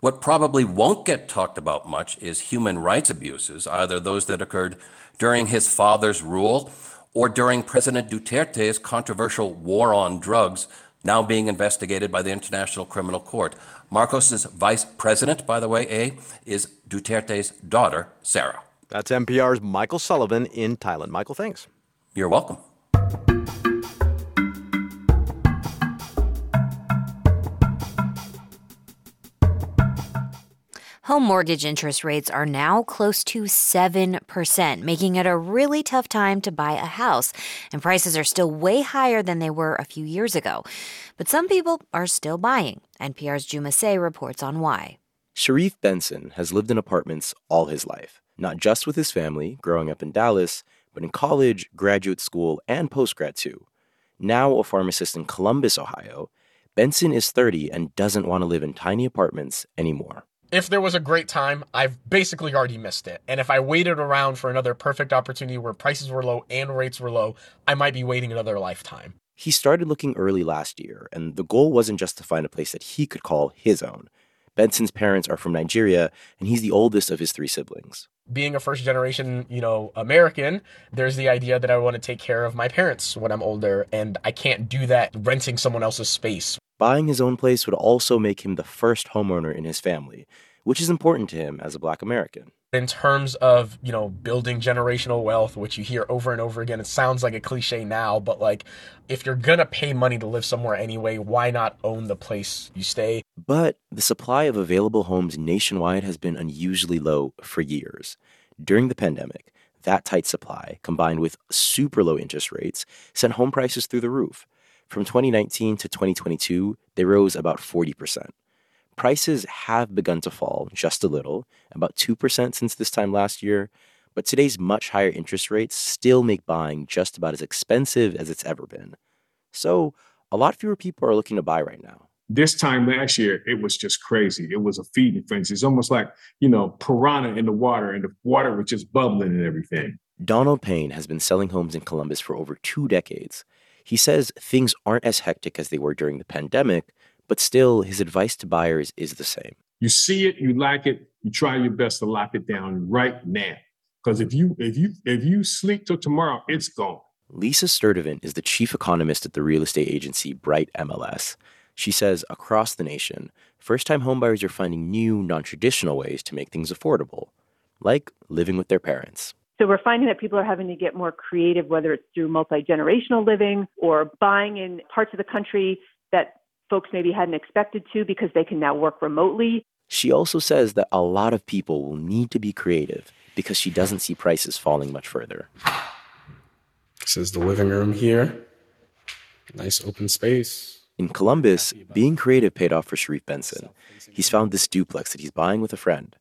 What probably won't get talked about much is human rights abuses, either those that occurred during his father's rule or during President Duterte's controversial war on drugs, now being investigated by the International Criminal Court. Marcos's vice president, by the way, A, is Duterte's daughter, Sara. That's NPR's Michael Sullivan in Thailand. Michael, thanks. You're welcome. Home mortgage interest rates are now close to 7%, making it a really tough time to buy a house. And prices are still way higher than they were a few years ago. But some people are still buying. NPR's Juma Say reports on why. Sharif Benson has lived in apartments all his life not just with his family growing up in Dallas, but in college, graduate school, and postgrad too. Now a pharmacist in Columbus, Ohio, Benson is 30 and doesn't want to live in tiny apartments anymore. If there was a great time, I've basically already missed it. And if I waited around for another perfect opportunity where prices were low and rates were low, I might be waiting another lifetime. He started looking early last year, and the goal wasn't just to find a place that he could call his own. Benson's parents are from Nigeria, and he's the oldest of his three siblings. Being a first generation, you know, American, there's the idea that I want to take care of my parents when I'm older, and I can't do that renting someone else's space. Buying his own place would also make him the first homeowner in his family, which is important to him as a black American in terms of you know building generational wealth which you hear over and over again it sounds like a cliche now but like if you're gonna pay money to live somewhere anyway why not own the place you stay? But the supply of available homes nationwide has been unusually low for years. During the pandemic that tight supply combined with super low interest rates sent home prices through the roof. From 2019 to 2022 they rose about 40% Prices have begun to fall just a little, about 2% since this time last year, but today's much higher interest rates still make buying just about as expensive as it's ever been. So, a lot fewer people are looking to buy right now. This time last year, it was just crazy. It was a feeding frenzy. It's almost like, you know, piranha in the water, and the water was just bubbling and everything. Donald Payne has been selling homes in Columbus for over two decades. He says things aren't as hectic as they were during the pandemic, but still, his advice to buyers is the same. You see it, you like it, you try your best to lock it down right now. Because if you if you if you sleep till tomorrow, it's gone. Lisa Sturtevant is the chief economist at the real estate agency Bright MLS. She says across the nation, first-time homebuyers are finding new, non-traditional ways to make things affordable, like living with their parents. So we're finding that people are having to get more creative, whether it's through multi-generational living or buying in parts of the country that folks maybe hadn't expected to because they can now work remotely. She also says that a lot of people will need to be creative because she doesn't see prices falling much further. This is the living room here. Nice open space. In Columbus, being creative paid off for Sharif Benson. He's found this duplex that he's buying with a friend.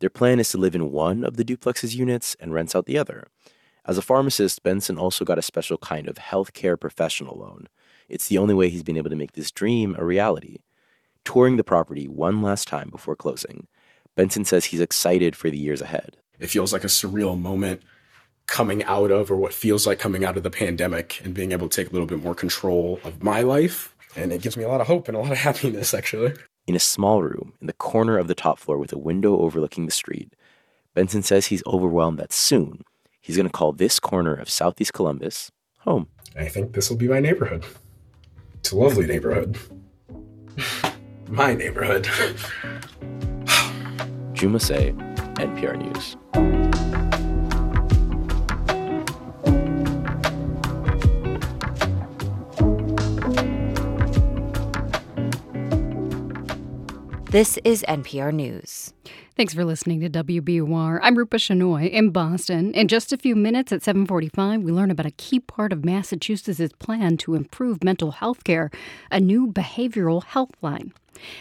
Their plan is to live in one of the duplex's units and rent out the other. As a pharmacist, Benson also got a special kind of healthcare professional loan. It's the only way he's been able to make this dream a reality. Touring the property one last time before closing, Benson says he's excited for the years ahead. It feels like a surreal moment coming out of, or what feels like coming out of the pandemic, and being able to take a little bit more control of my life. And it gives me a lot of hope and a lot of happiness, actually. In a small room in the corner of the top floor with a window overlooking the street, Benson says he's overwhelmed that soon he's going to call this corner of Southeast Columbus home. I think this will be my neighborhood. It's a lovely neighborhood. My neighborhood. Juma Say, NPR News. This is NPR News. Thanks for listening to WBUR. I'm Rupa Shenoy in Boston. In just a few minutes at 7:45, we learn about a key part of Massachusetts' plan to improve mental health care, a new behavioral health line.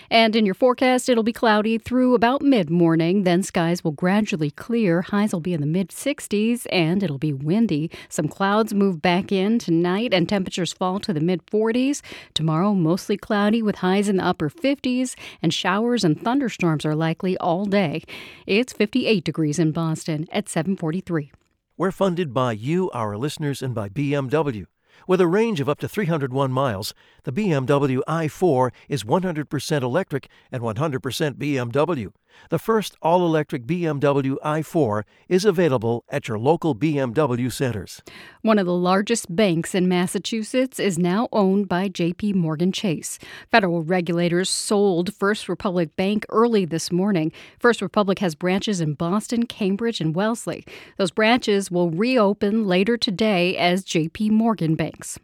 And in your forecast, it'll be cloudy through about mid morning. Then skies will gradually clear. Highs will be in the mid 60s and it'll be windy. Some clouds move back in tonight and temperatures fall to the mid 40s. Tomorrow, mostly cloudy with highs in the upper 50s and showers and thunderstorms are likely all day. It's 58 degrees in Boston at 743. We're funded by you, our listeners, and by BMW. With a range of up to 301 miles, the BMW i4 is 100% electric and 100% BMW. The first all electric BMW i4 is available at your local BMW centers. One of the largest banks in Massachusetts is now owned by JP Morgan Chase. Federal regulators sold First Republic Bank early this morning. First Republic has branches in Boston, Cambridge, and Wellesley. Those branches will reopen later today as JP Morgan banks.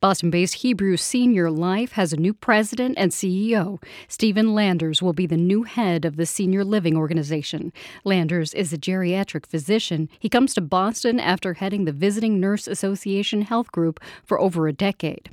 Boston based Hebrew Senior Life has a new president and CEO. Stephen Landers will be the new head of the senior living organization. Landers is a geriatric physician. He comes to Boston after heading the Visiting Nurse Association Health Group for over a decade.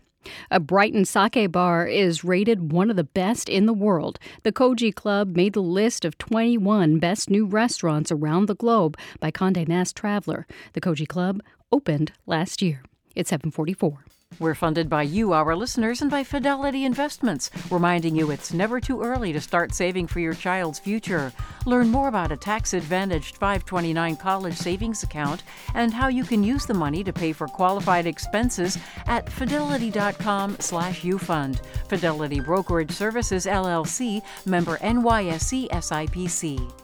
A Brighton sake bar is rated one of the best in the world. The Koji Club made the list of 21 best new restaurants around the globe by Condé Nast Traveler. The Koji Club opened last year. It's 744. We're funded by you, our listeners, and by Fidelity Investments, reminding you it's never too early to start saving for your child's future. Learn more about a tax advantaged 529 college savings account and how you can use the money to pay for qualified expenses at fidelity.com slash ufund. Fidelity Brokerage Services, LLC, member NYSE SIPC.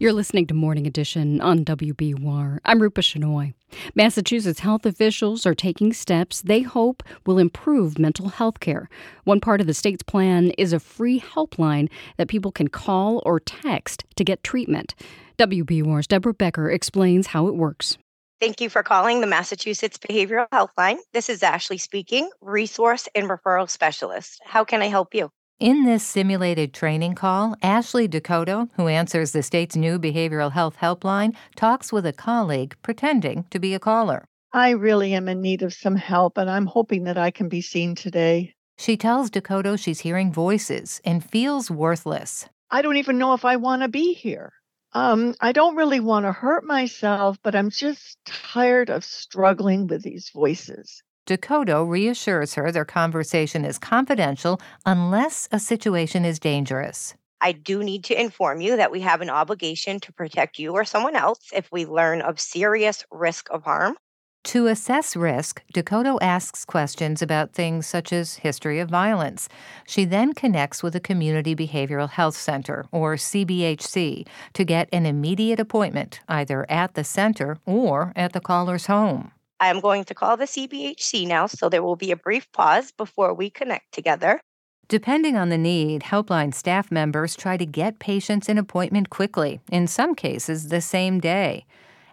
You're listening to Morning Edition on WBUR. I'm Rupa Shenoy. Massachusetts health officials are taking steps they hope will improve mental health care. One part of the state's plan is a free helpline that people can call or text to get treatment. WBUR's Deborah Becker explains how it works. Thank you for calling the Massachusetts Behavioral Health Line. This is Ashley speaking, resource and referral specialist. How can I help you? In this simulated training call, Ashley Dakota, who answers the state's new behavioral health helpline, talks with a colleague pretending to be a caller. I really am in need of some help, and I'm hoping that I can be seen today. She tells Dakota she's hearing voices and feels worthless. I don't even know if I want to be here. Um, I don't really want to hurt myself, but I'm just tired of struggling with these voices. Dakota reassures her their conversation is confidential unless a situation is dangerous. I do need to inform you that we have an obligation to protect you or someone else if we learn of serious risk of harm. To assess risk, Dakota asks questions about things such as history of violence. She then connects with a community behavioral health center, or CBHC, to get an immediate appointment either at the center or at the caller's home. I am going to call the CBHC now, so there will be a brief pause before we connect together. Depending on the need, helpline staff members try to get patients an appointment quickly, in some cases, the same day.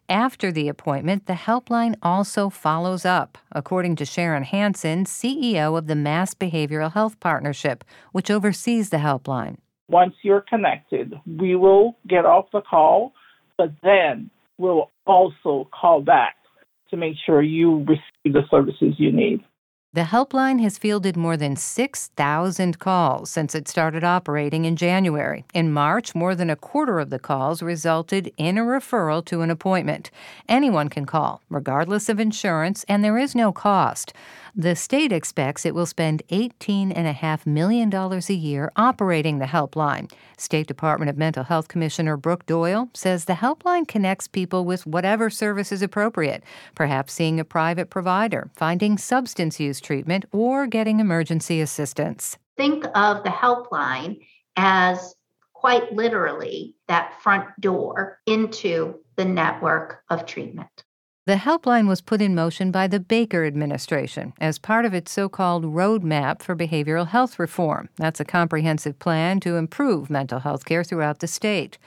After the appointment, the helpline also follows up, according to Sharon Hanson, CEO of the Mass Behavioral Health Partnership, which oversees the helpline. Once you're connected, we will get off the call, but then we'll also call back to make sure you receive the services you need. The helpline has fielded more than 6,000 calls since it started operating in January. In March, more than a quarter of the calls resulted in a referral to an appointment. Anyone can call, regardless of insurance, and there is no cost. The state expects it will spend $18.5 million a year operating the helpline. State Department of Mental Health Commissioner Brooke Doyle says the helpline connects people with whatever service is appropriate, perhaps seeing a private provider, finding substance use treatment, or getting emergency assistance. Think of the helpline as quite literally that front door into the network of treatment. The helpline was put in motion by the Baker administration as part of its so called Roadmap for Behavioral Health Reform. That's a comprehensive plan to improve mental health care throughout the state.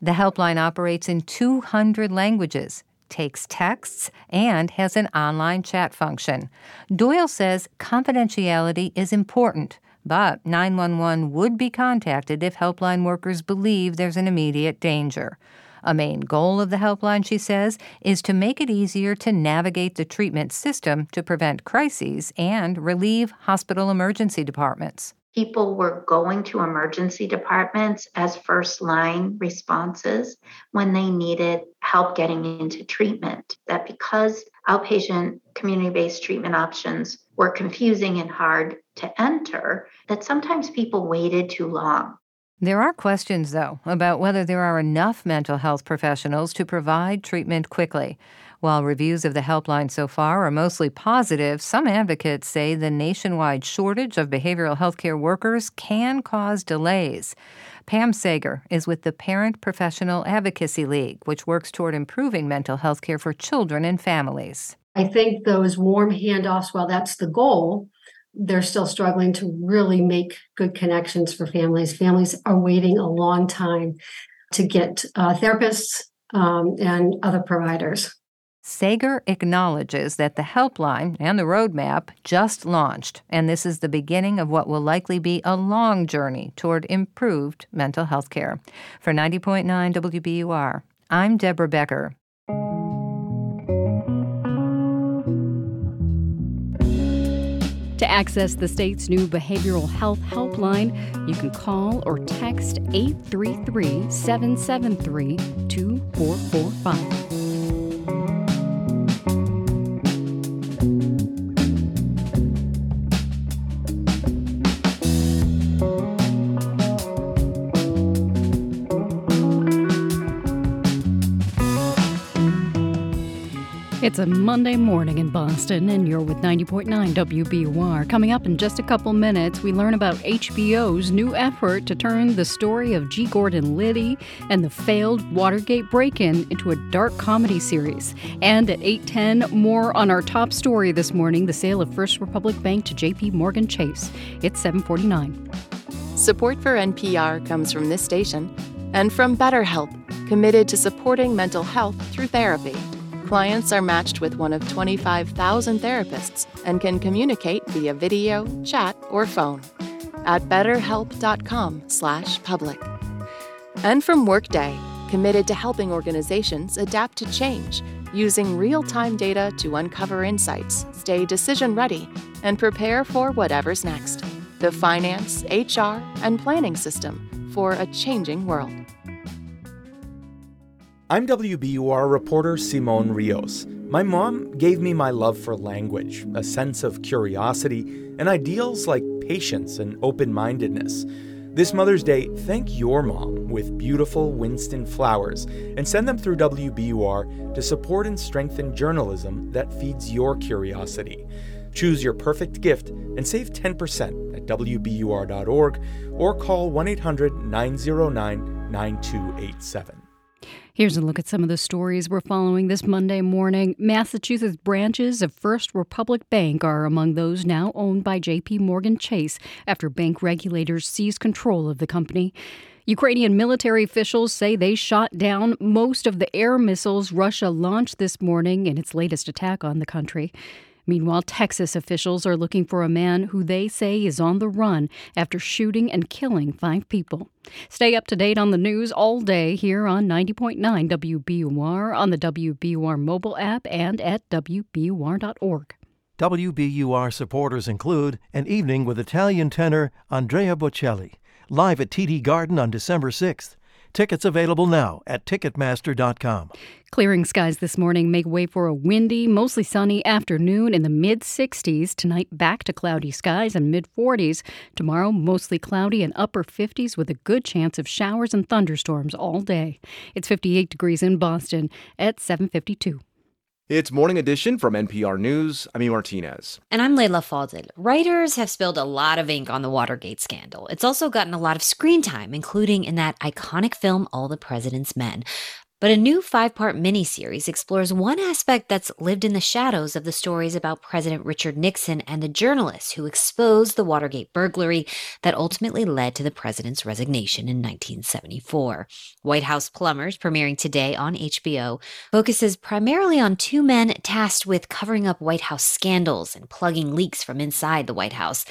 The helpline operates in 200 languages, takes texts, and has an online chat function. Doyle says confidentiality is important, but 911 would be contacted if helpline workers believe there's an immediate danger. A main goal of the helpline, she says, is to make it easier to navigate the treatment system to prevent crises and relieve hospital emergency departments. People were going to emergency departments as first line responses when they needed help getting into treatment. That because outpatient community based treatment options were confusing and hard to enter, that sometimes people waited too long. There are questions, though, about whether there are enough mental health professionals to provide treatment quickly. While reviews of the helpline so far are mostly positive, some advocates say the nationwide shortage of behavioral health care workers can cause delays. Pam Sager is with the Parent Professional Advocacy League, which works toward improving mental health care for children and families. I think those warm handoffs, while that's the goal, they're still struggling to really make good connections for families. Families are waiting a long time to get uh, therapists um, and other providers. Sager acknowledges that the helpline and the roadmap just launched, and this is the beginning of what will likely be a long journey toward improved mental health care. For 90.9 WBUR, I'm Deborah Becker. To access the state's new behavioral health helpline, you can call or text 833 773 2445. It's a Monday morning in Boston, and you're with 90.9 WBUR. Coming up in just a couple minutes, we learn about HBO's new effort to turn the story of G. Gordon Liddy and the failed Watergate break in into a dark comedy series. And at 8:10, more on our top story this morning the sale of First Republic Bank to JP Morgan Chase. It's 749. Support for NPR comes from this station and from BetterHelp, committed to supporting mental health through therapy. Clients are matched with one of 25,000 therapists and can communicate via video, chat, or phone at betterhelp.com/public. And from Workday, committed to helping organizations adapt to change using real-time data to uncover insights, stay decision-ready, and prepare for whatever's next. The finance, HR, and planning system for a changing world. I'm WBUR reporter Simon Rios. My mom gave me my love for language, a sense of curiosity, and ideals like patience and open mindedness. This Mother's Day, thank your mom with beautiful Winston flowers and send them through WBUR to support and strengthen journalism that feeds your curiosity. Choose your perfect gift and save 10% at WBUR.org or call 1 800 909 9287. Here's a look at some of the stories we're following this Monday morning. Massachusetts branches of First Republic Bank are among those now owned by JP Morgan Chase after bank regulators seized control of the company. Ukrainian military officials say they shot down most of the air missiles Russia launched this morning in its latest attack on the country. Meanwhile, Texas officials are looking for a man who they say is on the run after shooting and killing five people. Stay up to date on the news all day here on 90.9 WBUR, on the WBUR mobile app, and at WBUR.org. WBUR supporters include An Evening with Italian tenor Andrea Bocelli, live at TD Garden on December 6th. Tickets available now at Ticketmaster.com. Clearing skies this morning make way for a windy, mostly sunny afternoon in the mid 60s. Tonight, back to cloudy skies and mid 40s. Tomorrow, mostly cloudy and upper 50s with a good chance of showers and thunderstorms all day. It's 58 degrees in Boston at 752. It's Morning Edition from NPR News. I'm E. Martinez. And I'm Leila Fadel. Writers have spilled a lot of ink on the Watergate scandal. It's also gotten a lot of screen time, including in that iconic film, All the President's Men. But a new five part miniseries explores one aspect that's lived in the shadows of the stories about President Richard Nixon and the journalists who exposed the Watergate burglary that ultimately led to the president's resignation in 1974. White House Plumbers, premiering today on HBO, focuses primarily on two men tasked with covering up White House scandals and plugging leaks from inside the White House.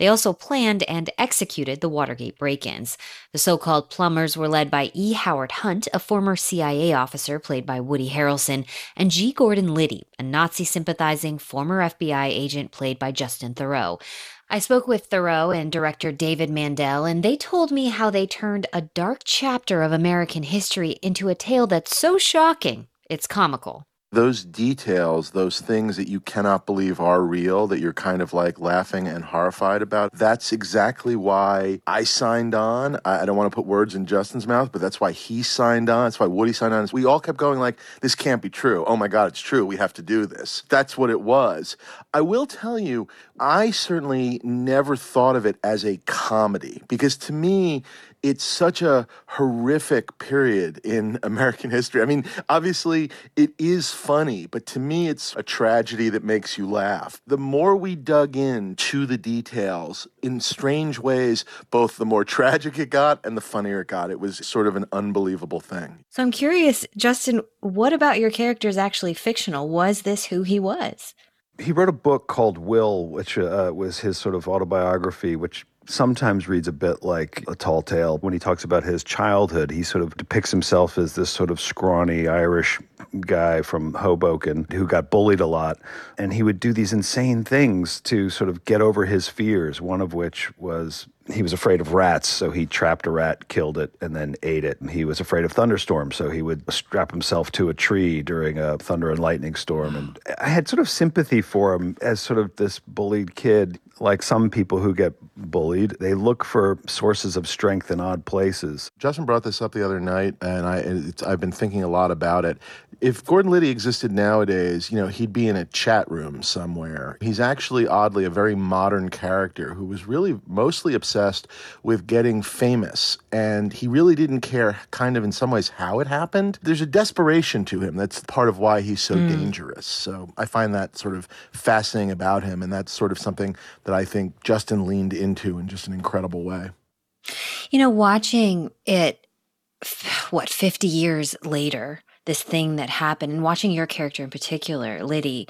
They also planned and executed the Watergate break ins. The so called plumbers were led by E. Howard Hunt, a former CIA officer played by Woody Harrelson, and G. Gordon Liddy, a Nazi sympathizing former FBI agent played by Justin Theroux. I spoke with Theroux and director David Mandel, and they told me how they turned a dark chapter of American history into a tale that's so shocking, it's comical those details, those things that you cannot believe are real, that you're kind of like laughing and horrified about, that's exactly why I signed on. I, don't want to put words in Justin's mouth, but that's why he signed on. That's why Woody signed on. We all kept going like, this can't be true. Oh my God, it's true. We have to do this. That's what it was. I will tell you, I certainly never thought of it as a comedy because to me, it's such a horrific period in American history. I mean, obviously it is funny, but to me it's a tragedy that makes you laugh. The more we dug in to the details in strange ways, both the more tragic it got and the funnier it got. It was sort of an unbelievable thing. So I'm curious, Justin, what about your character is actually fictional? Was this who he was? He wrote a book called Will, which uh, was his sort of autobiography, which sometimes reads a bit like a tall tale. When he talks about his childhood, he sort of depicts himself as this sort of scrawny Irish guy from Hoboken who got bullied a lot. And he would do these insane things to sort of get over his fears, one of which was he was afraid of rats, so he trapped a rat, killed it, and then ate it. And he was afraid of thunderstorms, so he would strap himself to a tree during a thunder and lightning storm. And I had sort of sympathy for him as sort of this bullied kid. Like some people who get bullied, they look for sources of strength in odd places. Justin brought this up the other night, and I I've been thinking a lot about it. If Gordon Liddy existed nowadays, you know, he'd be in a chat room somewhere. He's actually oddly a very modern character who was really mostly obsessed with getting famous, and he really didn't care, kind of in some ways, how it happened. There's a desperation to him. That's part of why he's so Mm. dangerous. So I find that sort of fascinating about him, and that's sort of something that I think Justin leaned into in just an incredible way. You know, watching it, what, 50 years later, this thing that happened, and watching your character in particular, Liddy,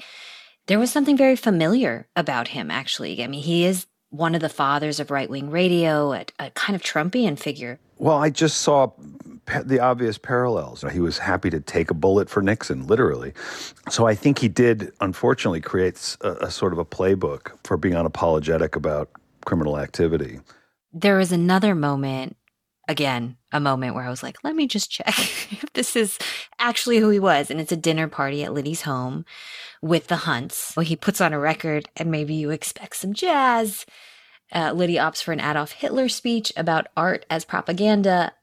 there was something very familiar about him, actually. I mean, he is one of the fathers of right wing radio, a, a kind of Trumpian figure. Well, I just saw pa- the obvious parallels. He was happy to take a bullet for Nixon, literally. So I think he did, unfortunately, create a sort of a playbook for being unapologetic about criminal activity. There was another moment, again, a moment where I was like, let me just check if this is actually who he was. And it's a dinner party at Liddy's home with the Hunts. Well, he puts on a record, and maybe you expect some jazz. Uh, Liddy opts for an Adolf Hitler speech about art as propaganda.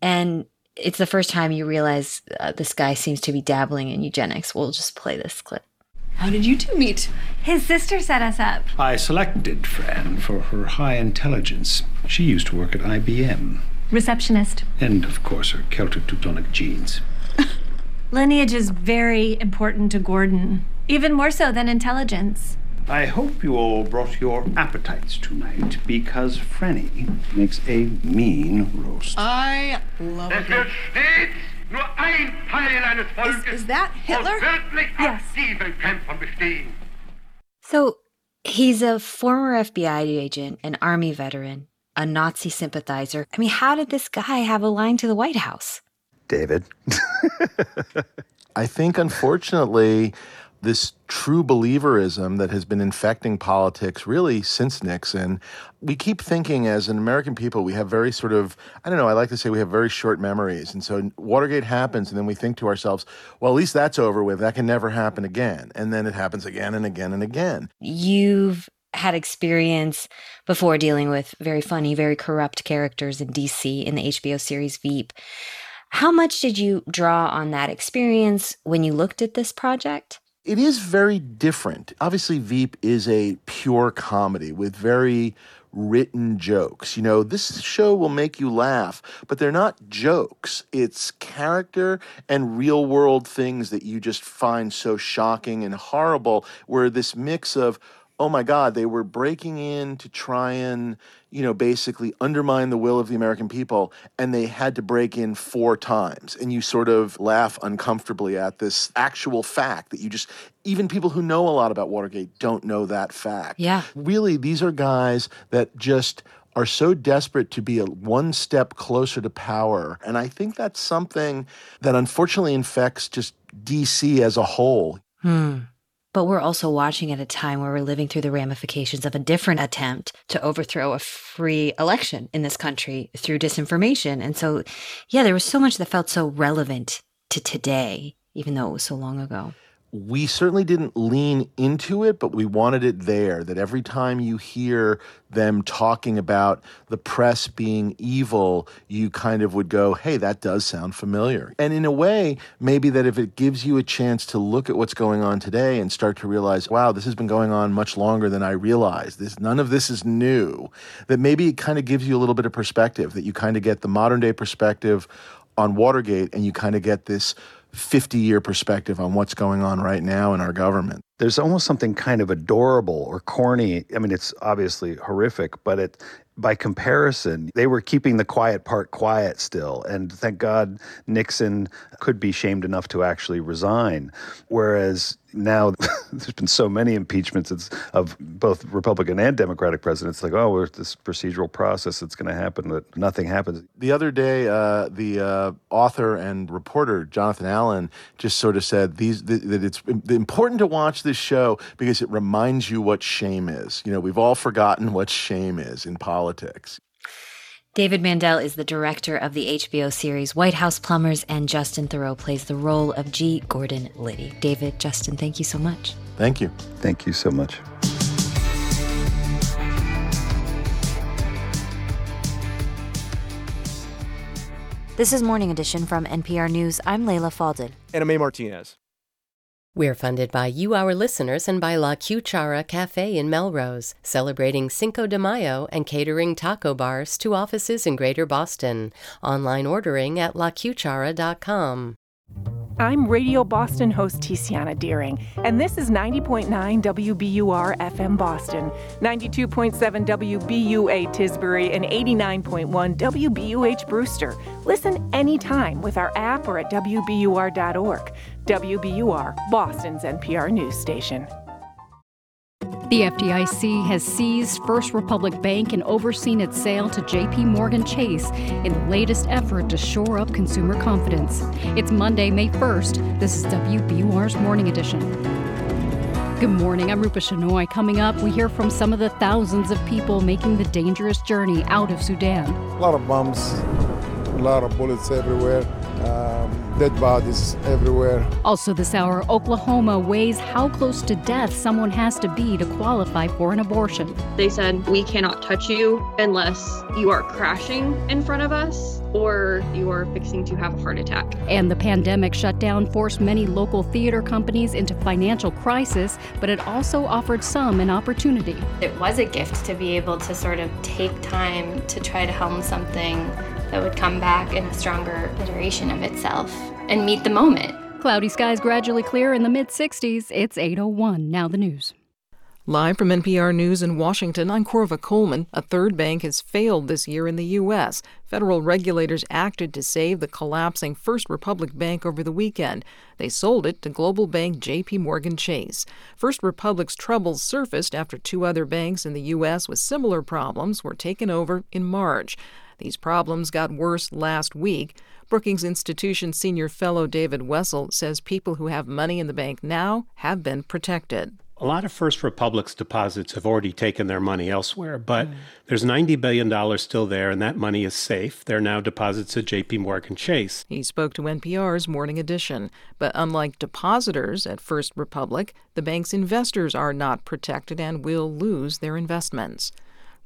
And it's the first time you realize uh, this guy seems to be dabbling in eugenics. We'll just play this clip. How did you two meet? His sister set us up. I selected Fran for her high intelligence. She used to work at IBM. Receptionist. And, of course, her Celtic Teutonic genes. Lineage is very important to Gordon, even more so than intelligence. I hope you all brought your appetites tonight because Franny makes a mean roast. I love Es wird stets nur ein Teil eines Volkes Is that Hitler? aus wirklich aktiven Kämpfern bestehen. So he's a former FBI agent, an army veteran, a Nazi sympathizer. I mean, how did this guy have a line to the White House? David. I think, unfortunately, this true believerism that has been infecting politics really since Nixon, we keep thinking as an American people, we have very sort of, I don't know, I like to say we have very short memories. And so Watergate happens, and then we think to ourselves, well, at least that's over with. That can never happen again. And then it happens again and again and again. You've had experience before dealing with very funny, very corrupt characters in DC in the HBO series Veep. How much did you draw on that experience when you looked at this project? It is very different. Obviously, Veep is a pure comedy with very written jokes. You know, this show will make you laugh, but they're not jokes. It's character and real world things that you just find so shocking and horrible, where this mix of, oh my God, they were breaking in to try and, you know, basically undermine the will of the American people, and they had to break in four times. And you sort of laugh uncomfortably at this actual fact that you just, even people who know a lot about Watergate don't know that fact. Yeah. Really, these are guys that just are so desperate to be a one step closer to power. And I think that's something that unfortunately infects just DC as a whole. Hmm. But we're also watching at a time where we're living through the ramifications of a different attempt to overthrow a free election in this country through disinformation. And so, yeah, there was so much that felt so relevant to today, even though it was so long ago. We certainly didn't lean into it, but we wanted it there. That every time you hear them talking about the press being evil, you kind of would go, hey, that does sound familiar. And in a way, maybe that if it gives you a chance to look at what's going on today and start to realize, wow, this has been going on much longer than I realized. This none of this is new. That maybe it kind of gives you a little bit of perspective, that you kind of get the modern day perspective on Watergate and you kind of get this 50 year perspective on what's going on right now in our government. there's almost something kind of adorable or corny. I mean, it's obviously horrific, but it by comparison, they were keeping the quiet part quiet still. And thank God Nixon could be shamed enough to actually resign. Whereas now there's been so many impeachments of both Republican and Democratic presidents. Like, oh, this procedural process that's going to happen, that nothing happens. The other day, uh, the uh, author and reporter Jonathan Allen just sort of said these that it's important to watch this show because it reminds you what shame is. You know, we've all forgotten what shame is in politics. David Mandel is the director of the HBO series White House Plumbers, and Justin Theroux plays the role of G. Gordon Liddy. David, Justin, thank you so much. Thank you. Thank you so much. This is Morning Edition from NPR News. I'm Leila Fadel. And I'm A. Martinez. We're funded by you, our listeners, and by La Cuchara Cafe in Melrose, celebrating Cinco de Mayo and catering taco bars to offices in Greater Boston. Online ordering at lacuchara.com. I'm Radio Boston host Tiziana Dearing, and this is 90.9 WBUR FM Boston, 92.7 WBUA Tisbury, and 89.1 WBUH Brewster. Listen anytime with our app or at WBUR.org. WBUR, Boston's NPR news station. The FDIC has seized First Republic Bank and overseen its sale to JP Morgan Chase in the latest effort to shore up consumer confidence. It's Monday, May 1st. This is WBUR's Morning Edition. Good morning. I'm Rupa Shenoy. Coming up, we hear from some of the thousands of people making the dangerous journey out of Sudan. A lot of bombs, a lot of bullets everywhere. Um, dead bodies everywhere. Also, this hour, Oklahoma weighs how close to death someone has to be to qualify for an abortion. They said, We cannot touch you unless you are crashing in front of us or you are fixing to have a heart attack. And the pandemic shutdown forced many local theater companies into financial crisis, but it also offered some an opportunity. It was a gift to be able to sort of take time to try to helm something that would come back in a stronger iteration of itself and meet the moment. Cloudy skies gradually clear in the mid 60s. It's 801. Now the news. Live from NPR News in Washington, I'm Korva Coleman. A third bank has failed this year in the U.S. Federal regulators acted to save the collapsing First Republic Bank over the weekend. They sold it to global bank J.P. Morgan Chase. First Republic's troubles surfaced after two other banks in the U.S. with similar problems were taken over in March. These problems got worse last week. Brookings Institution senior fellow David Wessel says people who have money in the bank now have been protected. A lot of First Republic's deposits have already taken their money elsewhere, but mm. there's $90 billion still there, and that money is safe. They're now deposits at JP Morgan Chase. He spoke to NPR's Morning Edition. But unlike depositors at First Republic, the bank's investors are not protected and will lose their investments.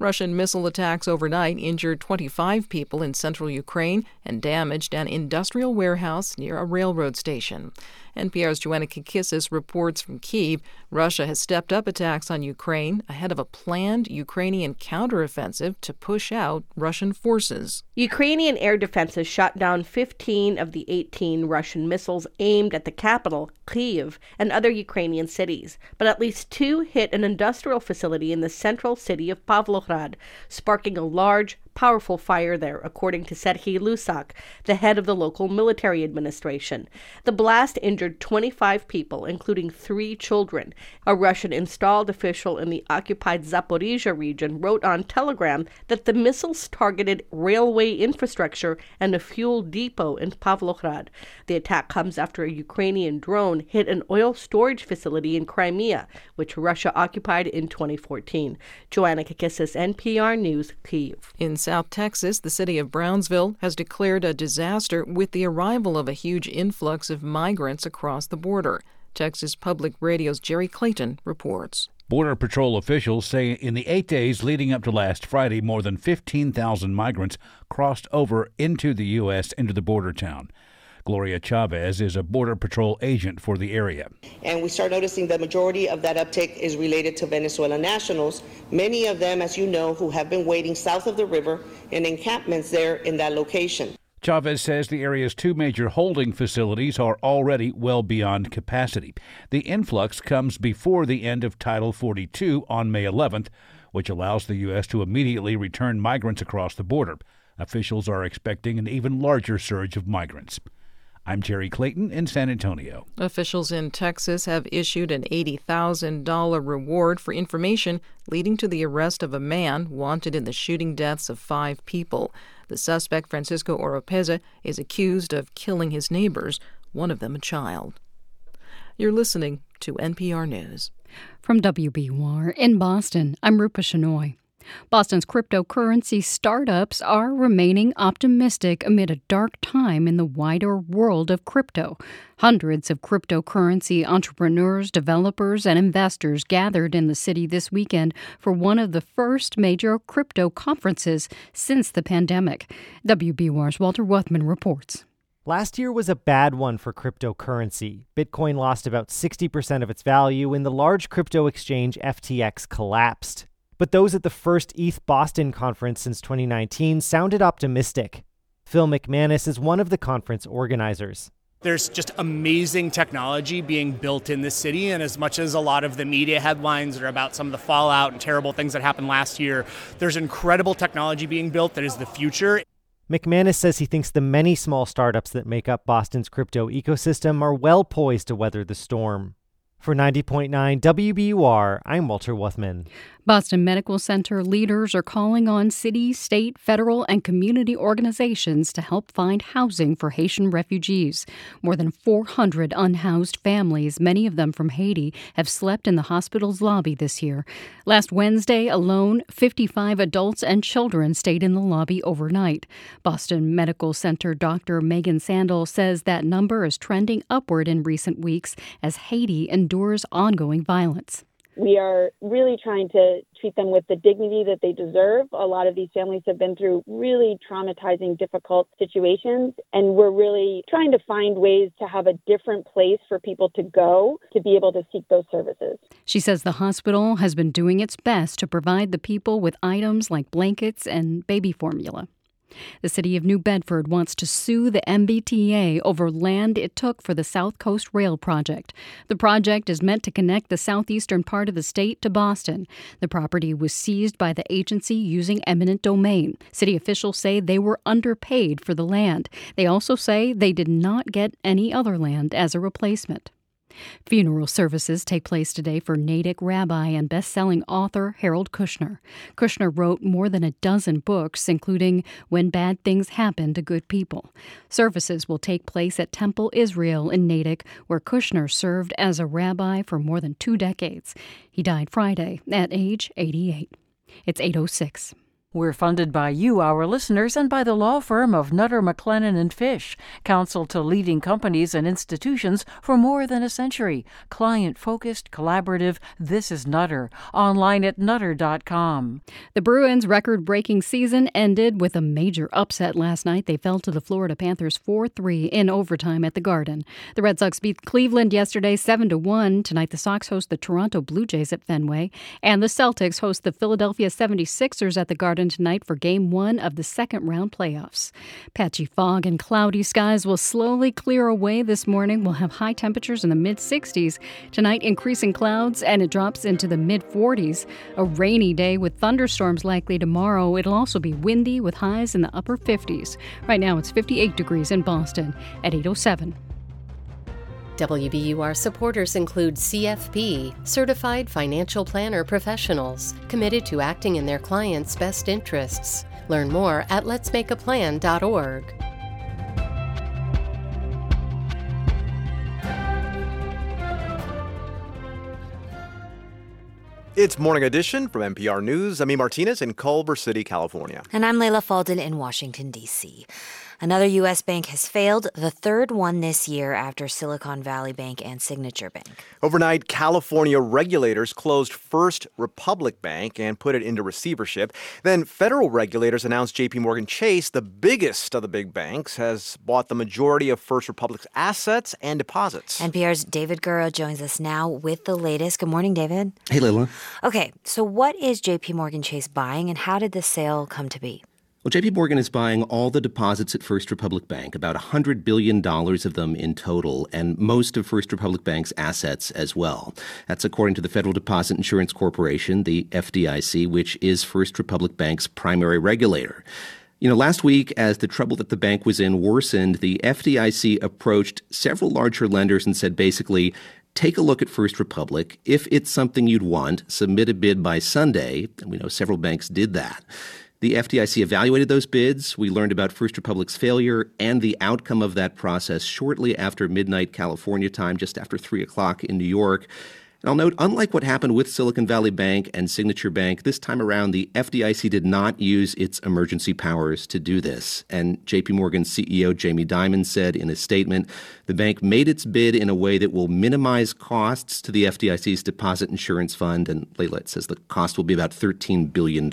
Russian missile attacks overnight injured 25 people in central Ukraine and damaged an industrial warehouse near a railroad station. NPR's Joanna Kakissis reports from Kiev Russia has stepped up attacks on Ukraine ahead of a planned Ukrainian counteroffensive to push out Russian forces. Ukrainian air defenses shot down 15 of the 18 Russian missiles aimed at the capital, Kiev, and other Ukrainian cities, but at least two hit an industrial facility in the central city of Pavlohrad, sparking a large powerful fire there, according to Serhiy Lysak, the head of the local military administration. The blast injured 25 people, including three children. A Russian installed official in the occupied Zaporizhia region wrote on Telegram that the missiles targeted railway infrastructure and a fuel depot in Pavlohrad. The attack comes after a Ukrainian drone hit an oil storage facility in Crimea, which Russia occupied in 2014. Joanna Kakissis, NPR News, Kyiv. In South Texas, the city of Brownsville has declared a disaster with the arrival of a huge influx of migrants across the border. Texas Public Radio's Jerry Clayton reports. Border Patrol officials say in the eight days leading up to last Friday, more than 15,000 migrants crossed over into the U.S. into the border town. Gloria Chavez is a Border Patrol agent for the area. And we start noticing the majority of that uptick is related to Venezuelan nationals, many of them, as you know, who have been waiting south of the river in encampments there in that location. Chavez says the area's two major holding facilities are already well beyond capacity. The influx comes before the end of Title 42 on May 11th, which allows the U.S. to immediately return migrants across the border. Officials are expecting an even larger surge of migrants. I'm Jerry Clayton in San Antonio. Officials in Texas have issued an $80,000 reward for information leading to the arrest of a man wanted in the shooting deaths of five people. The suspect, Francisco Oropeza, is accused of killing his neighbors, one of them a child. You're listening to NPR News. From WBUR in Boston, I'm Rupa Shenoy. Boston's cryptocurrency startups are remaining optimistic amid a dark time in the wider world of crypto. Hundreds of cryptocurrency entrepreneurs, developers, and investors gathered in the city this weekend for one of the first major crypto conferences since the pandemic. WBUR's Walter Wuthmann reports. Last year was a bad one for cryptocurrency. Bitcoin lost about 60% of its value, and the large crypto exchange FTX collapsed. But those at the first ETH Boston conference since 2019 sounded optimistic. Phil McManus is one of the conference organizers. There's just amazing technology being built in this city, and as much as a lot of the media headlines are about some of the fallout and terrible things that happened last year, there's incredible technology being built that is the future. McManus says he thinks the many small startups that make up Boston's crypto ecosystem are well poised to weather the storm. For 90.9 WBUR, I'm Walter Wuthmann. Boston Medical Center leaders are calling on city, state, federal, and community organizations to help find housing for Haitian refugees. More than 400 unhoused families, many of them from Haiti, have slept in the hospital's lobby this year. Last Wednesday alone, 55 adults and children stayed in the lobby overnight. Boston Medical Center Dr. Megan Sandel says that number is trending upward in recent weeks as Haiti endures ongoing violence. We are really trying to treat them with the dignity that they deserve. A lot of these families have been through really traumatizing, difficult situations, and we're really trying to find ways to have a different place for people to go to be able to seek those services. She says the hospital has been doing its best to provide the people with items like blankets and baby formula. The city of New Bedford wants to sue the MBTA over land it took for the South Coast Rail project. The project is meant to connect the southeastern part of the state to Boston. The property was seized by the agency using eminent domain. City officials say they were underpaid for the land. They also say they did not get any other land as a replacement. Funeral services take place today for Natick rabbi and best-selling author Harold Kushner. Kushner wrote more than a dozen books, including When Bad Things Happen to Good People. Services will take place at Temple Israel in Natick, where Kushner served as a rabbi for more than two decades. He died Friday at age 88. It's 806. We're funded by you, our listeners, and by the law firm of Nutter, McClennen and Fish, counsel to leading companies and institutions for more than a century. Client focused, collaborative. This is Nutter. Online at nutter.com. The Bruins' record breaking season ended with a major upset last night. They fell to the Florida Panthers 4 3 in overtime at the Garden. The Red Sox beat Cleveland yesterday 7 1. Tonight, the Sox host the Toronto Blue Jays at Fenway, and the Celtics host the Philadelphia 76ers at the Garden tonight for game one of the second round playoffs. Patchy fog and cloudy skies will slowly clear away this morning. We'll have high temperatures in the mid 60s. Tonight, increasing clouds and it drops into the mid 40s. A rainy day with thunderstorms likely tomorrow. It'll also be windy with highs in the upper 50s. Right now, it's 58 degrees in Boston at 807. WBUR supporters include CFP, Certified Financial Planner Professionals, committed to acting in their clients' best interests. Learn more at letsmakeaplan.org. It's Morning Edition from NPR News. I'm E. Martinez in Culver City, California. And I'm Leila Fadel in Washington, D.C. Another U.S. bank has failed, the third one this year after Silicon Valley Bank and Signature Bank. Overnight, California regulators closed First Republic Bank and put it into receivership. Then federal regulators announced JP Morgan Chase, the biggest of the big banks, has bought the majority of First Republic's assets and deposits. NPR's David Gura joins us now with the latest. Good morning, David. Hey, Leila. Okay, so what is JP Morgan Chase buying and how did the sale come to be? Well, JP Morgan is buying all the deposits at First Republic Bank, about $100 billion of them in total, and most of First Republic Bank's assets as well. That's according to the Federal Deposit Insurance Corporation, the FDIC, which is First Republic Bank's primary regulator. You know, last week, as the trouble that the bank was in worsened, the FDIC approached several larger lenders and said basically, take a look at First Republic. If it's something you'd want, submit a bid by Sunday. And we know several banks did that. The FDIC evaluated those bids. We learned about First Republic's failure and the outcome of that process shortly after midnight California time, just after 3 o'clock in New York. And I'll note, unlike what happened with Silicon Valley Bank and Signature Bank, this time around the FDIC did not use its emergency powers to do this. And JP Morgan CEO Jamie Dimon said in a statement the bank made its bid in a way that will minimize costs to the FDIC's deposit insurance fund. And Leila says the cost will be about $13 billion.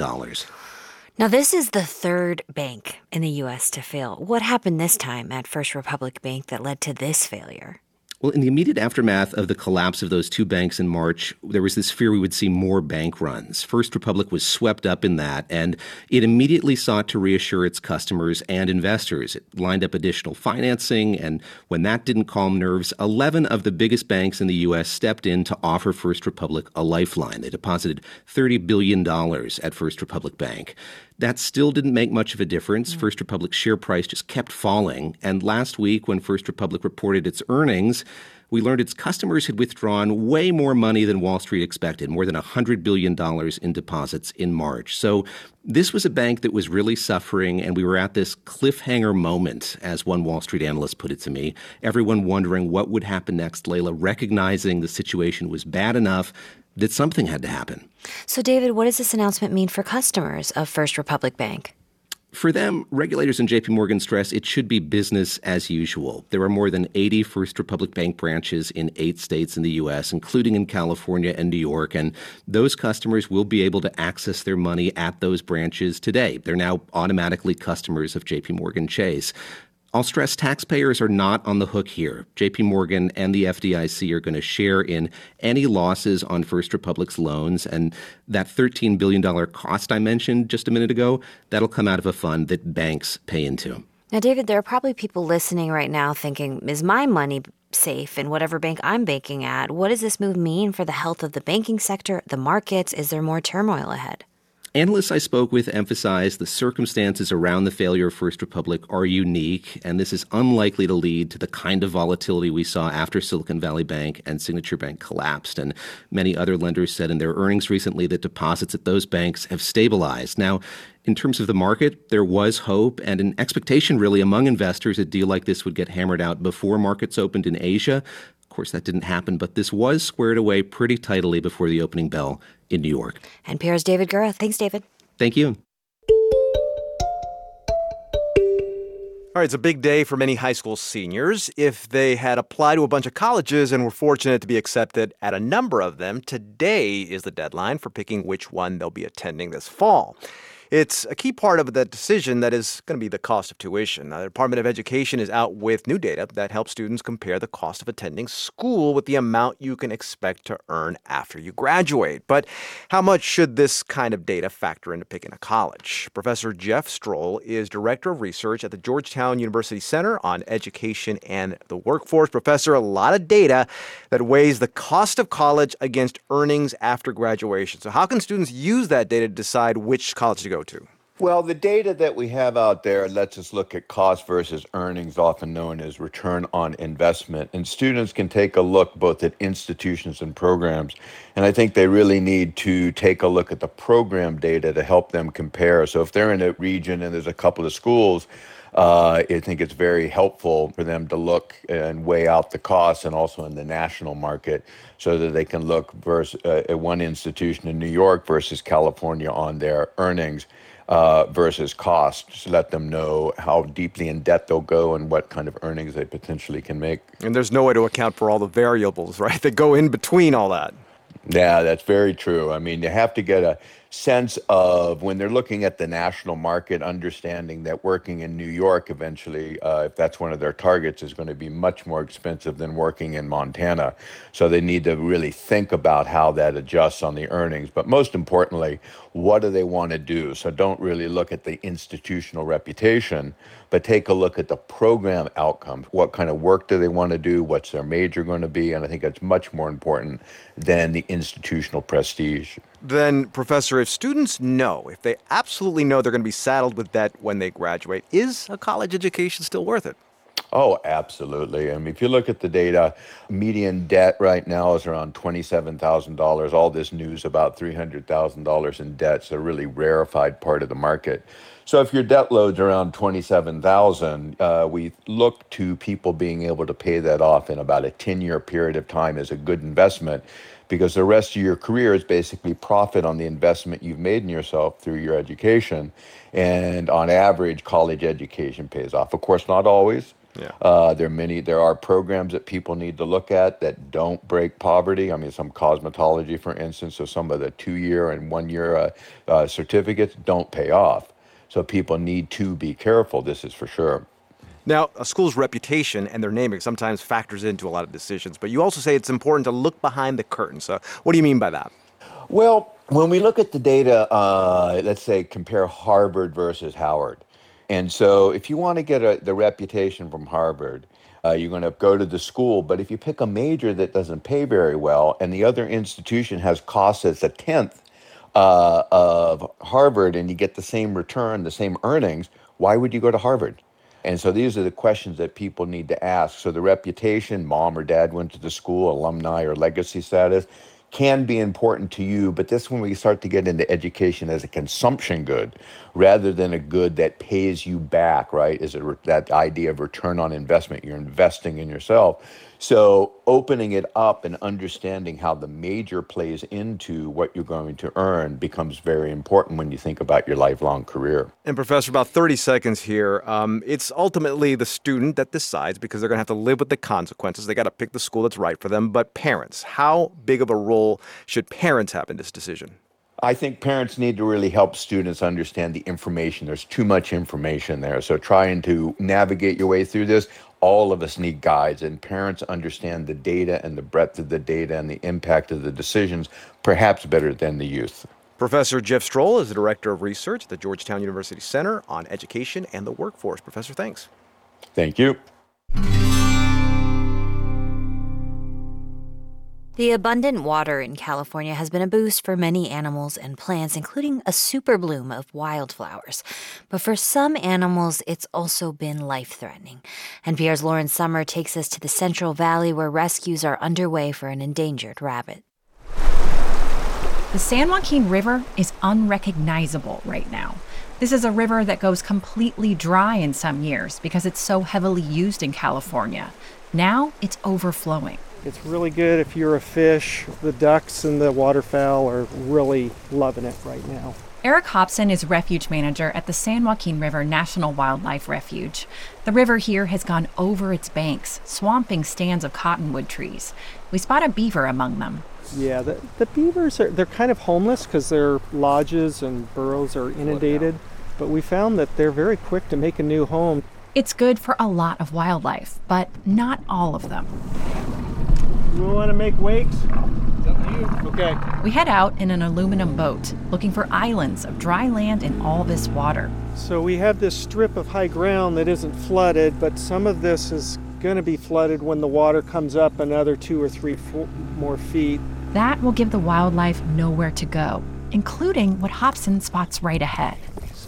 Now, this is the third bank in the U.S. to fail. What happened this time at First Republic Bank that led to this failure? Well, in the immediate aftermath of the collapse of those two banks in March, there was this fear we would see more bank runs. First Republic was swept up in that, and it immediately sought to reassure its customers and investors. It lined up additional financing, and when that didn't calm nerves, 11 of the biggest banks in the U.S. stepped in to offer First Republic a lifeline. They deposited $30 billion at First Republic Bank. That still didn't make much of a difference. Mm. First Republic's share price just kept falling. And last week, when First Republic reported its earnings, we learned its customers had withdrawn way more money than Wall Street expected, more than $100 billion in deposits in March. So this was a bank that was really suffering, and we were at this cliffhanger moment, as one Wall Street analyst put it to me. Everyone wondering what would happen next, Layla recognizing the situation was bad enough that something had to happen. So, David, what does this announcement mean for customers of First Republic Bank? For them, regulators and JP Morgan stress it should be business as usual. There are more than 80 First Republic Bank branches in eight states in the U.S., including in California and New York, and those customers will be able to access their money at those branches today. They're now automatically customers of JP Morgan Chase. I'll stress taxpayers are not on the hook here. JP Morgan and the FDIC are going to share in any losses on First Republic's loans. And that $13 billion cost I mentioned just a minute ago, that'll come out of a fund that banks pay into. Now, David, there are probably people listening right now thinking, is my money safe in whatever bank I'm banking at? What does this move mean for the health of the banking sector, the markets? Is there more turmoil ahead? Analysts I spoke with emphasized the circumstances around the failure of First Republic are unique, and this is unlikely to lead to the kind of volatility we saw after Silicon Valley Bank and Signature Bank collapsed. And many other lenders said in their earnings recently that deposits at those banks have stabilized. Now, in terms of the market, there was hope and an expectation, really, among investors a deal like this would get hammered out before markets opened in Asia. Of course, that didn't happen, but this was squared away pretty tidily before the opening bell in New York. And NPR's David Gura. Thanks, David. Thank you. All right, it's a big day for many high school seniors. If they had applied to a bunch of colleges and were fortunate to be accepted at a number of them, today is the deadline for picking which one they'll be attending this fall. It's a key part of that decision that is going to be the cost of tuition. Now, the Department of Education is out with new data that helps students compare the cost of attending school with the amount you can expect to earn after you graduate. But how much should this kind of data factor into picking a college? Professor Jeff Strohl is Director of Research at the Georgetown University Center on Education and the Workforce. Professor, a lot of data that weighs the cost of college against earnings after graduation. So, how can students use that data to decide which college to go to? Well, the data that we have out there lets us look at cost versus earnings, often known as return on investment. And students can take a look both at institutions and programs. And I think they really need to take a look at the program data to help them compare. So if they're in a region and there's a couple of schools, uh, I think it's very helpful for them to look and weigh out the costs and also in the national market so that they can look versus, uh, at one institution in New York versus California on their earnings uh, versus cost to let them know how deeply in debt they'll go and what kind of earnings they potentially can make. And there's no way to account for all the variables, right, that go in between all that. Yeah, that's very true. I mean, you have to get a sense of when they're looking at the national market, understanding that working in New York eventually, uh, if that's one of their targets, is going to be much more expensive than working in Montana. So they need to really think about how that adjusts on the earnings. But most importantly, what do they want to do? So don't really look at the institutional reputation, but take a look at the program outcomes. What kind of work do they want to do? What's their major going to be? And I think that's much more important than the institutional prestige. Then, Professor, if students know, if they absolutely know they're going to be saddled with debt when they graduate, is a college education still worth it? Oh, absolutely. I mean, if you look at the data, median debt right now is around $27,000. All this news about $300,000 in debt is a really rarefied part of the market. So if your debt load's around 27,000, uh, we look to people being able to pay that off in about a 10-year period of time as a good investment because the rest of your career is basically profit on the investment you've made in yourself through your education. And on average, college education pays off. Of course, not always. Yeah. Uh, there are many. There are programs that people need to look at that don't break poverty. I mean, some cosmetology, for instance, so some of the two-year and one-year uh, uh, certificates don't pay off. So people need to be careful. This is for sure. Now, a school's reputation and their naming sometimes factors into a lot of decisions, but you also say it's important to look behind the curtain. So, what do you mean by that? Well, when we look at the data, uh, let's say compare Harvard versus Howard. And so, if you want to get a, the reputation from Harvard, uh, you're going to go to the school. But if you pick a major that doesn't pay very well and the other institution has costs that's a tenth uh, of Harvard and you get the same return, the same earnings, why would you go to Harvard? And so these are the questions that people need to ask. So the reputation, mom or dad went to the school, alumni or legacy status, can be important to you, but this when we start to get into education as a consumption good rather than a good that pays you back, right? Is it that idea of return on investment? You're investing in yourself. So opening it up and understanding how the major plays into what you're going to earn becomes very important when you think about your lifelong career. And Professor, about 30 seconds here. Um, it's ultimately the student that decides because they're going to have to live with the consequences. They got to pick the school that's right for them. But parents, how big of a role should parents have in this decision? I think parents need to really help students understand the information. There's too much information there. So trying to navigate your way through this, all of us need guides, and parents understand the data and the breadth of the data and the impact of the decisions perhaps better than the youth. Professor Jeff Strohl is the Director of Research at the Georgetown University Center on Education and the Workforce. Professor, thanks. Thank you. The abundant water in California has been a boost for many animals and plants, including a super bloom of wildflowers. But for some animals, it's also been life threatening. NPR's Lauren Sommer takes us to the Central Valley where rescues are underway for an endangered rabbit. The San Joaquin River is unrecognizable right now. This is a river that goes completely dry in some years because it's so heavily used in California. Now it's overflowing. It's really good if you're a fish. The ducks and the waterfowl are really loving it right now. Eric Hobson is refuge manager at the San Joaquin River National Wildlife Refuge. The river here has gone over its banks, swamping stands of cottonwood trees. We spot a beaver among them. Yeah, the, the beavers are they're kind of homeless because their lodges and burrows are inundated, but we found that they're very quick to make a new home. It's good for a lot of wildlife, but not all of them. You want to make wakes? Okay. We head out in an aluminum boat, looking for islands of dry land in all this water. So we have this strip of high ground that isn't flooded, but some of this is going to be flooded when the water comes up another two or three fo- more feet. That will give the wildlife nowhere to go, including what Hobson spots right ahead.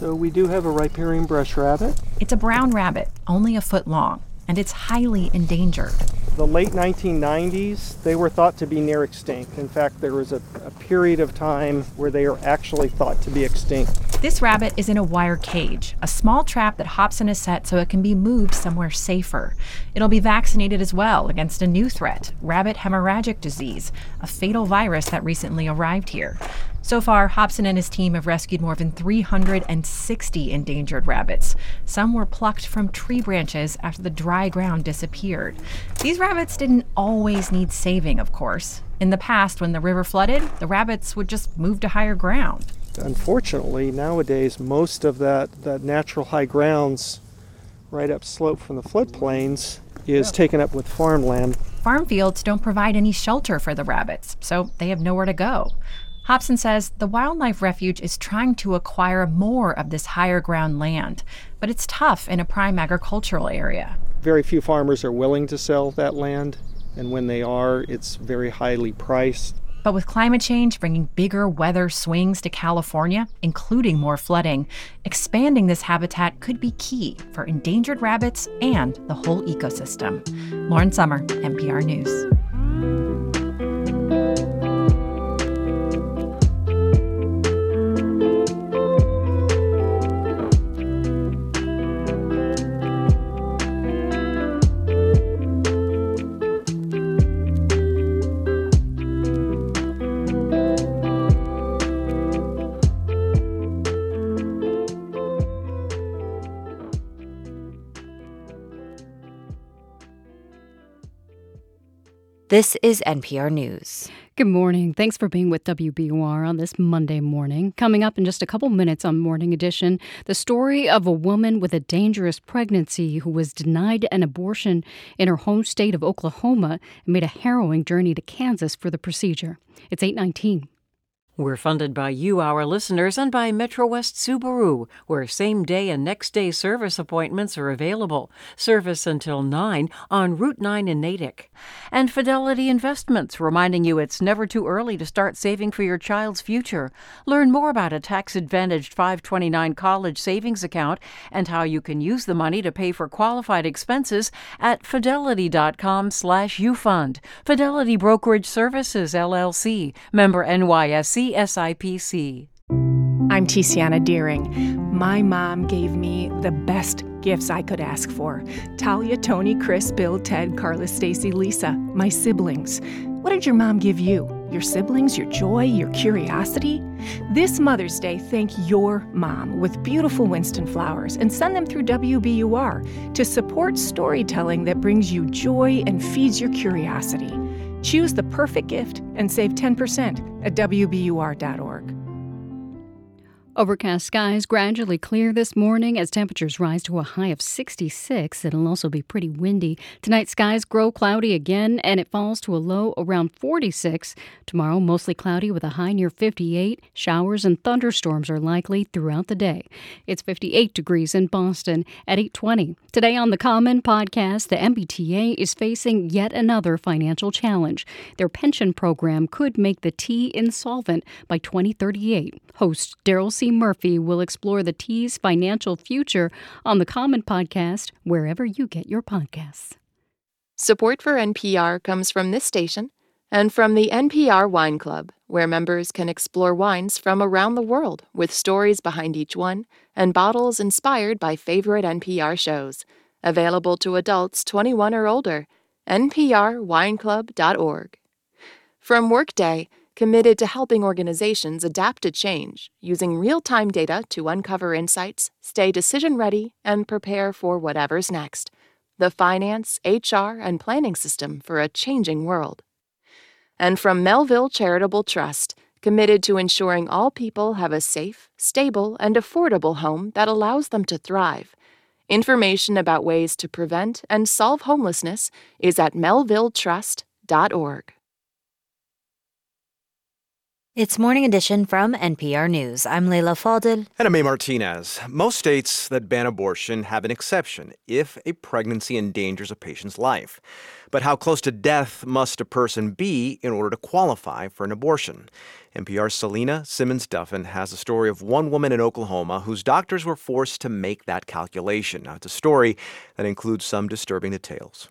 So we do have a riparian brush rabbit. It's a brown rabbit, only a foot long, and it's highly endangered. The late 1990s, they were thought to be near extinct. In fact, there was a, a period of time where they are actually thought to be extinct. This rabbit is in a wire cage, a small trap that Hobson has set so it can be moved somewhere safer. It'll be vaccinated as well against a new threat, rabbit hemorrhagic disease, a fatal virus that recently arrived here. So far, Hobson and his team have rescued more than 360 endangered rabbits. Some were plucked from tree branches after the dry ground disappeared. These rabbits didn't always need saving, of course. In the past, when the river flooded, the rabbits would just move to higher ground. Unfortunately, nowadays, most of that, that natural high grounds right up slope from the floodplains is yeah. taken up with farmland. Farm fields don't provide any shelter for the rabbits, so they have nowhere to go. Hobson says the wildlife refuge is trying to acquire more of this higher ground land, but it's tough in a prime agricultural area. Very few farmers are willing to sell that land, and when they are, it's very highly priced. But with climate change bringing bigger weather swings to California, including more flooding, expanding this habitat could be key for endangered rabbits and the whole ecosystem. Lauren Sommer, NPR News. This is NPR News. Good morning. Thanks for being with WBUR on this Monday morning. Coming up in just a couple minutes on Morning Edition, the story of a woman with a dangerous pregnancy who was denied an abortion in her home state of Oklahoma and made a harrowing journey to Kansas for the procedure. It's 819. We're funded by you, our listeners, and by Metro West Subaru, where same day and next day service appointments are available. Service until 9 on Route 9 in Natick. And Fidelity Investments, reminding you it's never too early to start saving for your child's future. Learn more about a tax advantaged 529 college savings account and how you can use the money to pay for qualified expenses at fidelity.com slash ufund. Fidelity Brokerage Services, LLC, member NYSE. CSIPC. I'm Tiziana Dearing. My mom gave me the best gifts I could ask for Talia, Tony, Chris, Bill, Ted, Carla, Stacy, Lisa, my siblings. What did your mom give you? Your siblings, your joy, your curiosity? This Mother's Day, thank your mom with beautiful Winston flowers and send them through WBUR to support storytelling that brings you joy and feeds your curiosity. Choose the perfect gift and save 10% at WBUR.org. Overcast skies gradually clear this morning as temperatures rise to a high of 66. It'll also be pretty windy. Tonight, skies grow cloudy again and it falls to a low around 46. Tomorrow, mostly cloudy with a high near 58. Showers and thunderstorms are likely throughout the day. It's 58 degrees in Boston at 820. Today on the Common podcast, the MBTA is facing yet another financial challenge. Their pension program could make the T insolvent by 2038. Host Daryl C. Murphy will explore the T's financial future on the Common Podcast, wherever you get your podcasts. Support for NPR comes from this station and from the NPR Wine Club, where members can explore wines from around the world with stories behind each one and bottles inspired by favorite NPR shows. Available to adults 21 or older. NPRWineClub.org. From Workday, committed to helping organizations adapt to change using real time data to uncover insights, stay decision ready, and prepare for whatever's next. The finance, HR, and planning system for a changing world. And from Melville Charitable Trust, committed to ensuring all people have a safe, stable, and affordable home that allows them to thrive. Information about ways to prevent and solve homelessness is at melvilletrust.org. It's Morning Edition from NPR News. I'm Leila Fadel. And I'm A Martinez. Most states that ban abortion have an exception if a pregnancy endangers a patient's life. But how close to death must a person be in order to qualify for an abortion? NPR's Selena Simmons Duffin has a story of one woman in Oklahoma whose doctors were forced to make that calculation. Now, it's a story that includes some disturbing details.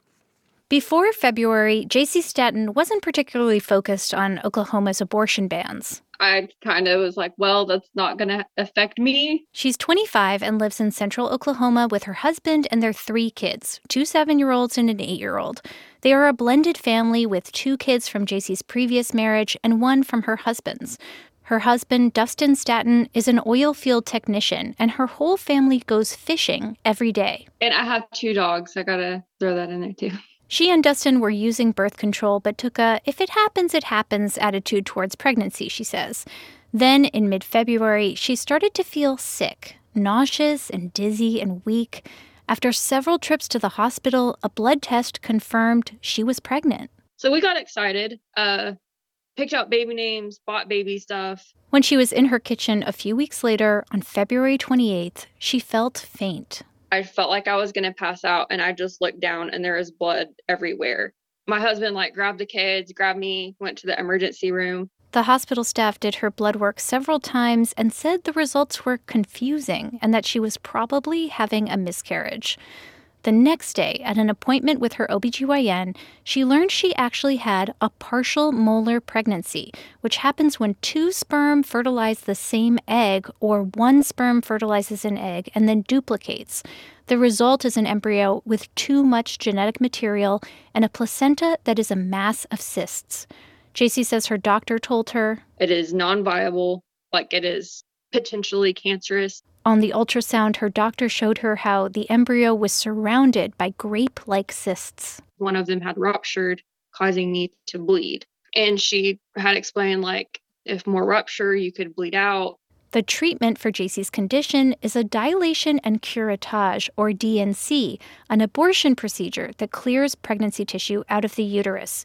Before February, JC Staton wasn't particularly focused on Oklahoma's abortion bans. I kind of was like, well, that's not going to affect me. She's 25 and lives in central Oklahoma with her husband and their three kids two seven year olds and an eight year old. They are a blended family with two kids from JC's previous marriage and one from her husband's. Her husband, Dustin Staton, is an oil field technician, and her whole family goes fishing every day. And I have two dogs. I gotta throw that in there too. She and Dustin were using birth control, but took a if it happens, it happens attitude towards pregnancy, she says. Then, in mid February, she started to feel sick, nauseous and dizzy and weak. After several trips to the hospital, a blood test confirmed she was pregnant. So we got excited, uh, picked out baby names, bought baby stuff. When she was in her kitchen a few weeks later, on February 28th, she felt faint. I felt like I was going to pass out, and I just looked down, and there was blood everywhere. My husband, like, grabbed the kids, grabbed me, went to the emergency room. The hospital staff did her blood work several times and said the results were confusing and that she was probably having a miscarriage. The next day, at an appointment with her OBGYN, she learned she actually had a partial molar pregnancy, which happens when two sperm fertilize the same egg or one sperm fertilizes an egg and then duplicates. The result is an embryo with too much genetic material and a placenta that is a mass of cysts. JC says her doctor told her it is non viable, like it is potentially cancerous. On the ultrasound, her doctor showed her how the embryo was surrounded by grape like cysts. One of them had ruptured, causing me to bleed. And she had explained, like, if more rupture, you could bleed out. The treatment for JC's condition is a dilation and curettage, or D&C, an abortion procedure that clears pregnancy tissue out of the uterus.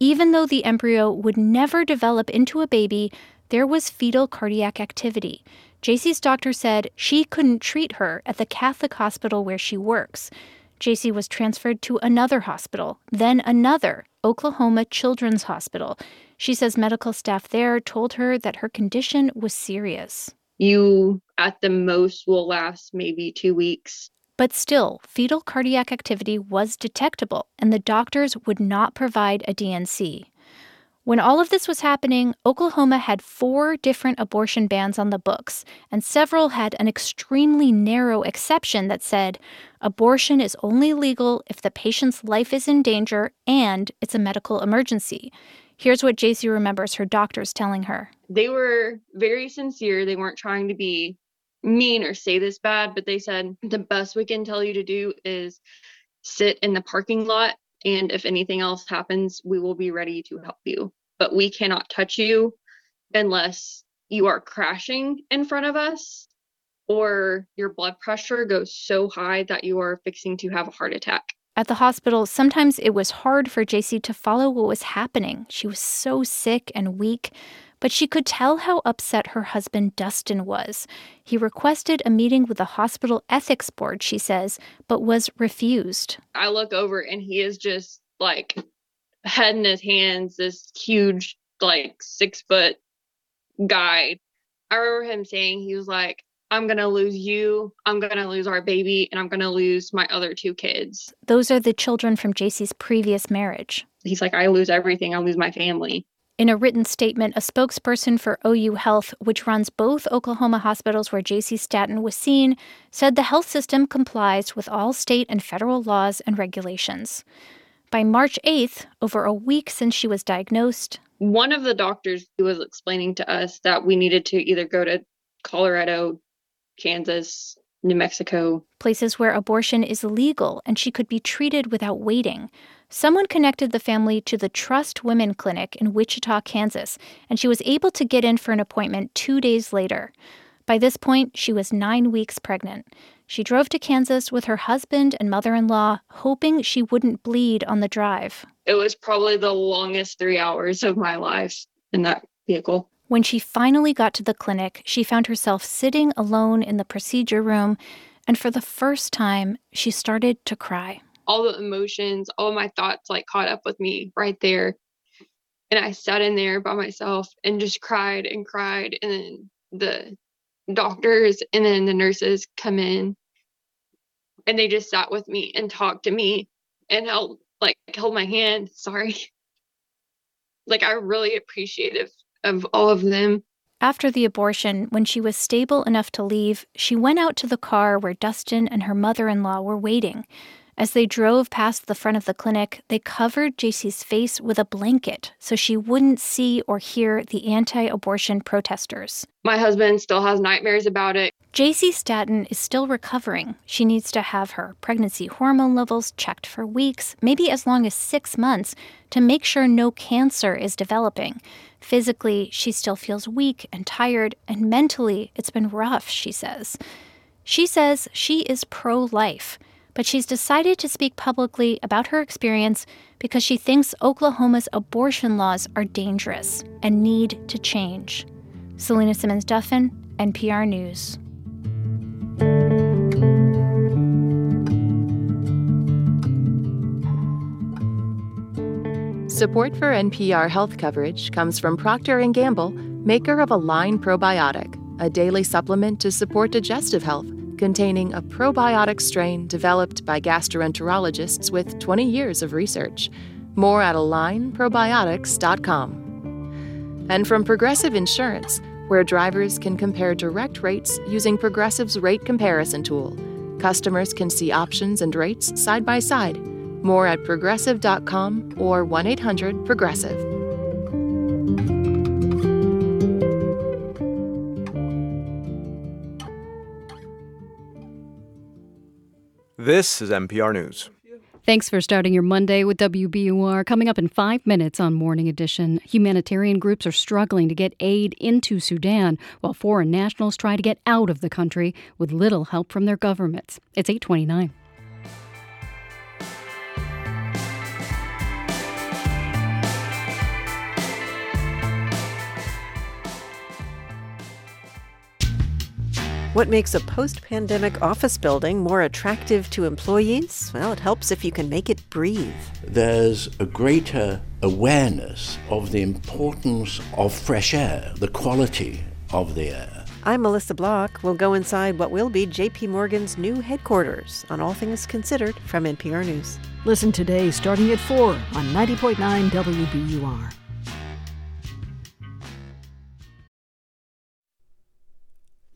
Even though the embryo would never develop into a baby, there was fetal cardiac activity. JC's doctor said she couldn't treat her at the Catholic hospital where she works. JC was transferred to another hospital, then another, Oklahoma Children's Hospital. She says medical staff there told her that her condition was serious. You, at the most, will last maybe two weeks. But still, fetal cardiac activity was detectable, and the doctors would not provide a D&C. When all of this was happening, Oklahoma had four different abortion bans on the books, and several had an extremely narrow exception that said abortion is only legal if the patient's life is in danger and it's a medical emergency. Here's what JC remembers her doctors telling her. They were very sincere. They weren't trying to be mean or say this bad, but they said the best we can tell you to do is sit in the parking lot. And if anything else happens, we will be ready to help you. But we cannot touch you unless you are crashing in front of us or your blood pressure goes so high that you are fixing to have a heart attack. At the hospital, sometimes it was hard for JC to follow what was happening. She was so sick and weak but she could tell how upset her husband Dustin was. He requested a meeting with the hospital ethics board, she says, but was refused. I look over and he is just like head in his hands, this huge, like six foot guy. I remember him saying, he was like, I'm going to lose you, I'm going to lose our baby, and I'm going to lose my other two kids. Those are the children from JC's previous marriage. He's like, I lose everything, I lose my family. In a written statement, a spokesperson for OU Health, which runs both Oklahoma hospitals where J.C. Staton was seen, said the health system complies with all state and federal laws and regulations. By March 8th, over a week since she was diagnosed, one of the doctors was explaining to us that we needed to either go to Colorado, Kansas, New Mexico. Places where abortion is legal and she could be treated without waiting. Someone connected the family to the Trust Women Clinic in Wichita, Kansas, and she was able to get in for an appointment two days later. By this point, she was nine weeks pregnant. She drove to Kansas with her husband and mother in law, hoping she wouldn't bleed on the drive. It was probably the longest three hours of my life in that vehicle. When she finally got to the clinic, she found herself sitting alone in the procedure room, and for the first time, she started to cry all the emotions, all my thoughts like caught up with me right there. And I sat in there by myself and just cried and cried. And then the doctors and then the nurses come in and they just sat with me and talked to me and held like held my hand. Sorry. Like I really appreciative of all of them. After the abortion, when she was stable enough to leave, she went out to the car where Dustin and her mother in law were waiting. As they drove past the front of the clinic, they covered JC's face with a blanket so she wouldn't see or hear the anti abortion protesters. My husband still has nightmares about it. JC Staton is still recovering. She needs to have her pregnancy hormone levels checked for weeks, maybe as long as six months, to make sure no cancer is developing. Physically, she still feels weak and tired, and mentally, it's been rough, she says. She says she is pro life, but she's decided to speak publicly about her experience because she thinks Oklahoma's abortion laws are dangerous and need to change. Selena Simmons Duffin, NPR News. Support for NPR health coverage comes from Procter & Gamble, maker of Align Probiotic, a daily supplement to support digestive health containing a probiotic strain developed by gastroenterologists with 20 years of research. More at alignprobiotics.com. And from Progressive Insurance, where drivers can compare direct rates using Progressive's rate comparison tool. Customers can see options and rates side by side more at progressive.com or 1 800 Progressive. This is NPR News. Thanks for starting your Monday with WBUR. Coming up in five minutes on Morning Edition, humanitarian groups are struggling to get aid into Sudan while foreign nationals try to get out of the country with little help from their governments. It's 829. What makes a post pandemic office building more attractive to employees? Well, it helps if you can make it breathe. There's a greater awareness of the importance of fresh air, the quality of the air. I'm Melissa Block. We'll go inside what will be JP Morgan's new headquarters on All Things Considered from NPR News. Listen today starting at 4 on 90.9 WBUR.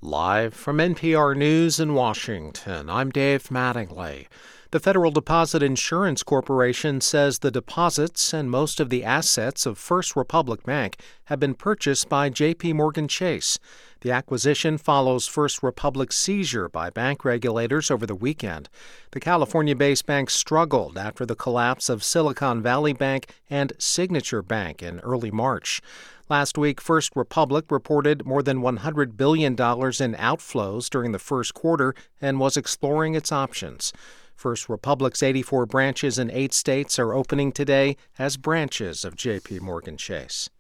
Live from NPR News in Washington, I'm Dave Mattingly. The Federal Deposit Insurance Corporation says the deposits and most of the assets of First Republic Bank have been purchased by J.P. Morgan Chase. The acquisition follows First Republic's seizure by bank regulators over the weekend. The California based bank struggled after the collapse of Silicon Valley Bank and Signature Bank in early March. Last week, First Republic reported more than $100 billion in outflows during the first quarter and was exploring its options. First Republic's 84 branches in eight states are opening today as branches of JP Morgan Chase.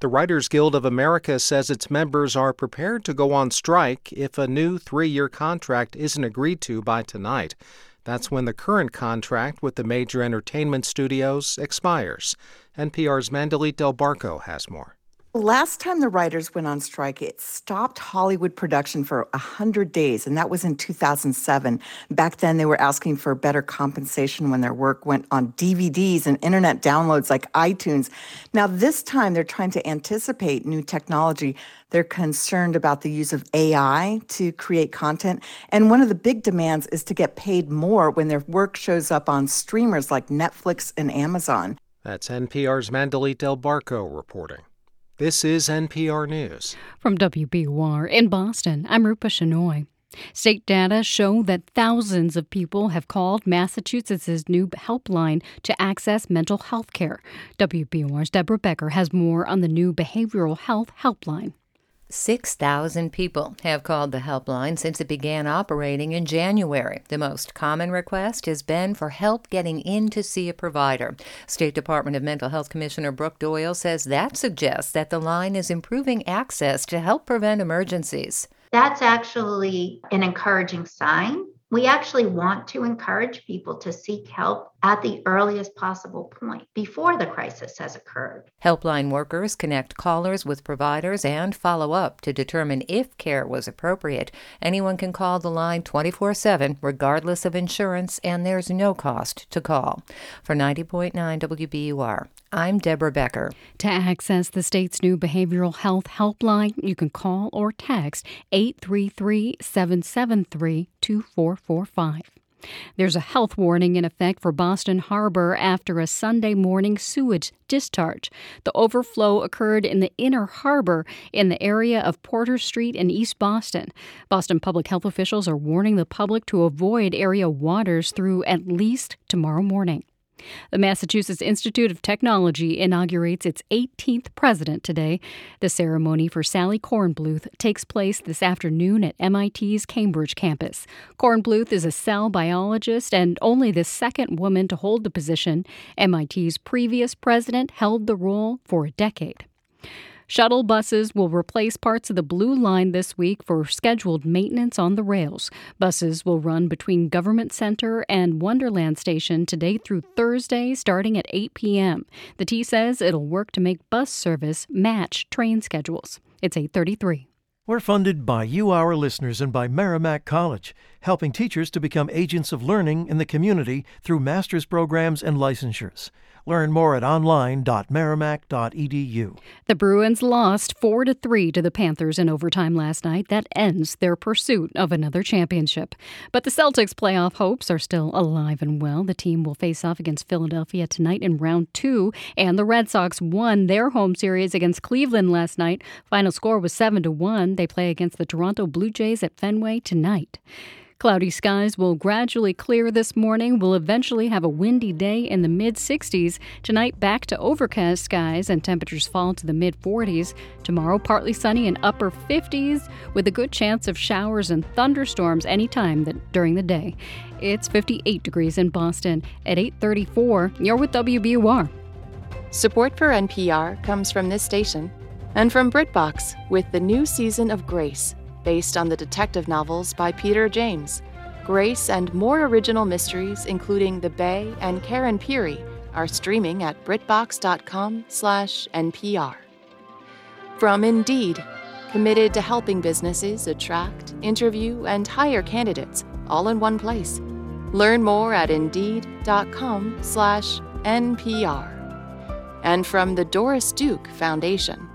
The Writers Guild of America says its members are prepared to go on strike if a new three year contract isn't agreed to by tonight. That's when the current contract with the major entertainment studios expires. NPR's Mandalit Del Barco has more. Last time the writers went on strike, it stopped Hollywood production for 100 days, and that was in 2007. Back then, they were asking for better compensation when their work went on DVDs and internet downloads like iTunes. Now, this time, they're trying to anticipate new technology. They're concerned about the use of AI to create content. And one of the big demands is to get paid more when their work shows up on streamers like Netflix and Amazon. That's NPR's Mandalit Del Barco reporting. This is NPR News. From WBUR in Boston, I'm Rupa Shenoy. State data show that thousands of people have called Massachusetts' new helpline to access mental health care. WBUR's Deborah Becker has more on the new behavioral health helpline. 6,000 people have called the helpline since it began operating in January. The most common request has been for help getting in to see a provider. State Department of Mental Health Commissioner Brooke Doyle says that suggests that the line is improving access to help prevent emergencies. That's actually an encouraging sign we actually want to encourage people to seek help at the earliest possible point before the crisis has occurred. Helpline workers connect callers with providers and follow up to determine if care was appropriate. Anyone can call the line 24 7, regardless of insurance, and there's no cost to call. For 90.9 WBUR, I'm Deborah Becker. To access the state's new behavioral health helpline, you can call or text 833 773 2445. There's a health warning in effect for Boston Harbor after a Sunday morning sewage discharge. The overflow occurred in the inner harbor in the area of Porter Street in East Boston. Boston public health officials are warning the public to avoid area waters through at least tomorrow morning. The Massachusetts Institute of Technology inaugurates its 18th president today. The ceremony for Sally Kornbluth takes place this afternoon at MIT's Cambridge campus. Kornbluth is a cell biologist and only the second woman to hold the position. MIT's previous president held the role for a decade. Shuttle buses will replace parts of the Blue Line this week for scheduled maintenance on the rails. Buses will run between Government Center and Wonderland Station today through Thursday, starting at 8 p.m. The T says it'll work to make bus service match train schedules. It's 833. We're funded by you, our listeners, and by Merrimack College, helping teachers to become agents of learning in the community through master's programs and licensures. Learn more at online.merrimack.edu. The Bruins lost 4 to 3 to the Panthers in overtime last night. That ends their pursuit of another championship. But the Celtics' playoff hopes are still alive and well. The team will face off against Philadelphia tonight in round 2, and the Red Sox won their home series against Cleveland last night. Final score was 7 to 1. They play against the Toronto Blue Jays at Fenway tonight. Cloudy skies will gradually clear this morning. We'll eventually have a windy day in the mid 60s. Tonight, back to overcast skies and temperatures fall to the mid 40s. Tomorrow, partly sunny and upper 50s with a good chance of showers and thunderstorms anytime that, during the day. It's 58 degrees in Boston at 834. You're with WBUR. Support for NPR comes from this station and from BritBox with the new season of Grace based on the detective novels by Peter James. Grace and more original mysteries, including The Bay and Karen Pirie, are streaming at britbox.com/npr. From Indeed, committed to helping businesses attract, interview, and hire candidates all in one place. Learn more at indeed.com/npr. And from the Doris Duke Foundation.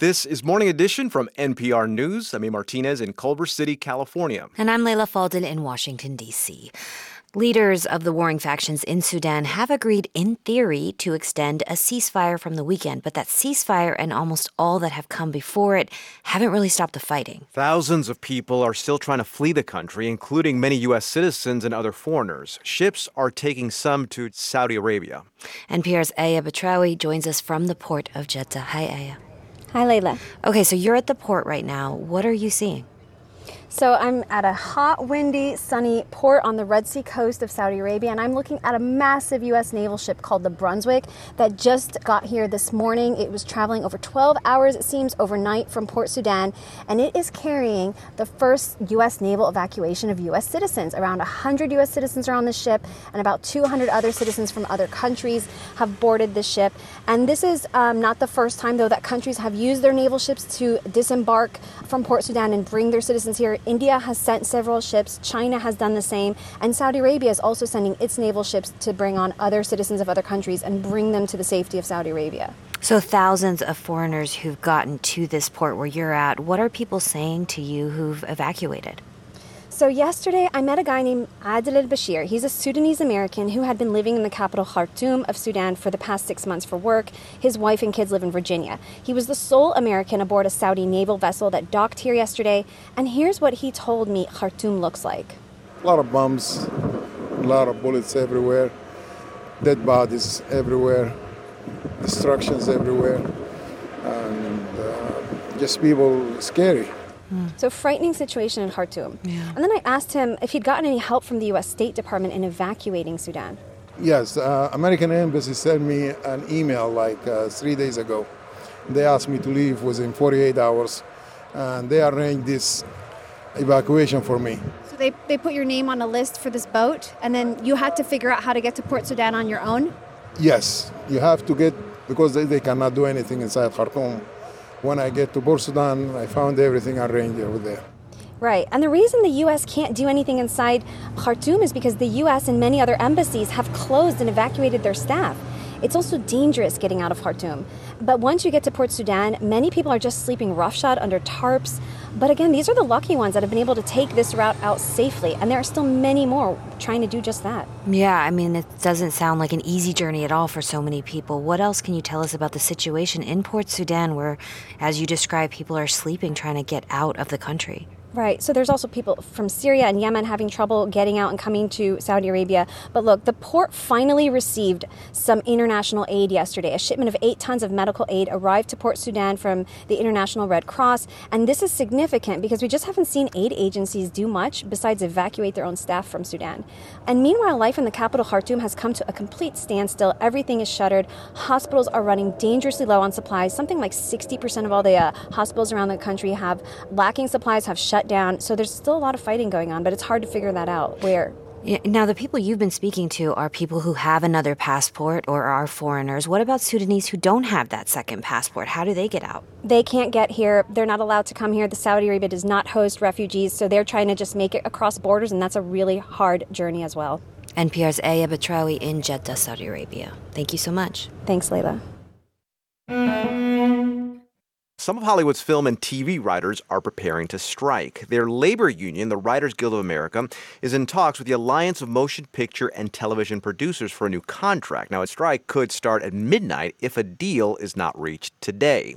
This is Morning Edition from NPR News. I'm. Martinez in Culver City, California. And I'm Leila Fadel in Washington, D.C. Leaders of the warring factions in Sudan have agreed, in theory, to extend a ceasefire from the weekend, but that ceasefire and almost all that have come before it haven't really stopped the fighting. Thousands of people are still trying to flee the country, including many U.S. citizens and other foreigners. Ships are taking some to Saudi Arabia. NPR's Aya Batrawi joins us from the port of Jeddah. Hi, Aya. Hi, Leila. Okay, so you're at the port right now. What are you seeing? So I'm at a hot, windy, sunny port on the Red Sea coast of Saudi Arabia, and I'm looking at a massive U.S. naval ship called the Brunswick that just got here this morning. It was traveling over 12 hours, it seems, overnight from Port Sudan, and it is carrying the first U.S. naval evacuation of U.S. citizens. Around 100 U.S. citizens are on the ship, and about 200 other citizens from other countries have boarded the ship. And this is um, not the first time, though, that countries have used their naval ships to disembark from Port Sudan and bring their citizens here India has sent several ships, China has done the same, and Saudi Arabia is also sending its naval ships to bring on other citizens of other countries and bring them to the safety of Saudi Arabia. So, thousands of foreigners who've gotten to this port where you're at, what are people saying to you who've evacuated? So, yesterday I met a guy named Adil al Bashir. He's a Sudanese American who had been living in the capital Khartoum of Sudan for the past six months for work. His wife and kids live in Virginia. He was the sole American aboard a Saudi naval vessel that docked here yesterday. And here's what he told me Khartoum looks like a lot of bombs, a lot of bullets everywhere, dead bodies everywhere, destructions everywhere, and uh, just people scary. So, frightening situation in Khartoum. Yeah. And then I asked him if he'd gotten any help from the U.S. State Department in evacuating Sudan. Yes, uh, American Embassy sent me an email like uh, three days ago. They asked me to leave within 48 hours, and they arranged this evacuation for me. So they, they put your name on a list for this boat, and then you had to figure out how to get to Port Sudan on your own? Yes, you have to get, because they, they cannot do anything inside Khartoum when I get to Port Sudan, I found everything arranged over there. Right. And the reason the U.S. can't do anything inside Khartoum is because the U.S. and many other embassies have closed and evacuated their staff. It's also dangerous getting out of Khartoum. But once you get to Port Sudan, many people are just sleeping roughshod under tarps. But again, these are the lucky ones that have been able to take this route out safely, and there are still many more trying to do just that. Yeah, I mean, it doesn't sound like an easy journey at all for so many people. What else can you tell us about the situation in Port Sudan where, as you describe, people are sleeping trying to get out of the country? Right. So there's also people from Syria and Yemen having trouble getting out and coming to Saudi Arabia. But look, the port finally received some international aid yesterday. A shipment of eight tons of medical aid arrived to Port Sudan from the International Red Cross. And this is significant because we just haven't seen aid agencies do much besides evacuate their own staff from Sudan. And meanwhile, life in the capital, Khartoum, has come to a complete standstill. Everything is shuttered. Hospitals are running dangerously low on supplies. Something like 60% of all the uh, hospitals around the country have lacking supplies, have shut down. So there's still a lot of fighting going on, but it's hard to figure that out. Where? Yeah, now, the people you've been speaking to are people who have another passport or are foreigners. What about Sudanese who don't have that second passport? How do they get out? They can't get here. They're not allowed to come here. The Saudi Arabia does not host refugees, so they're trying to just make it across borders, and that's a really hard journey as well. NPR's Aya Batrawi in Jeddah, Saudi Arabia. Thank you so much. Thanks, Leila. Some of Hollywood's film and TV writers are preparing to strike. Their labor union, the Writers Guild of America, is in talks with the Alliance of Motion Picture and Television Producers for a new contract. Now, a strike could start at midnight if a deal is not reached today.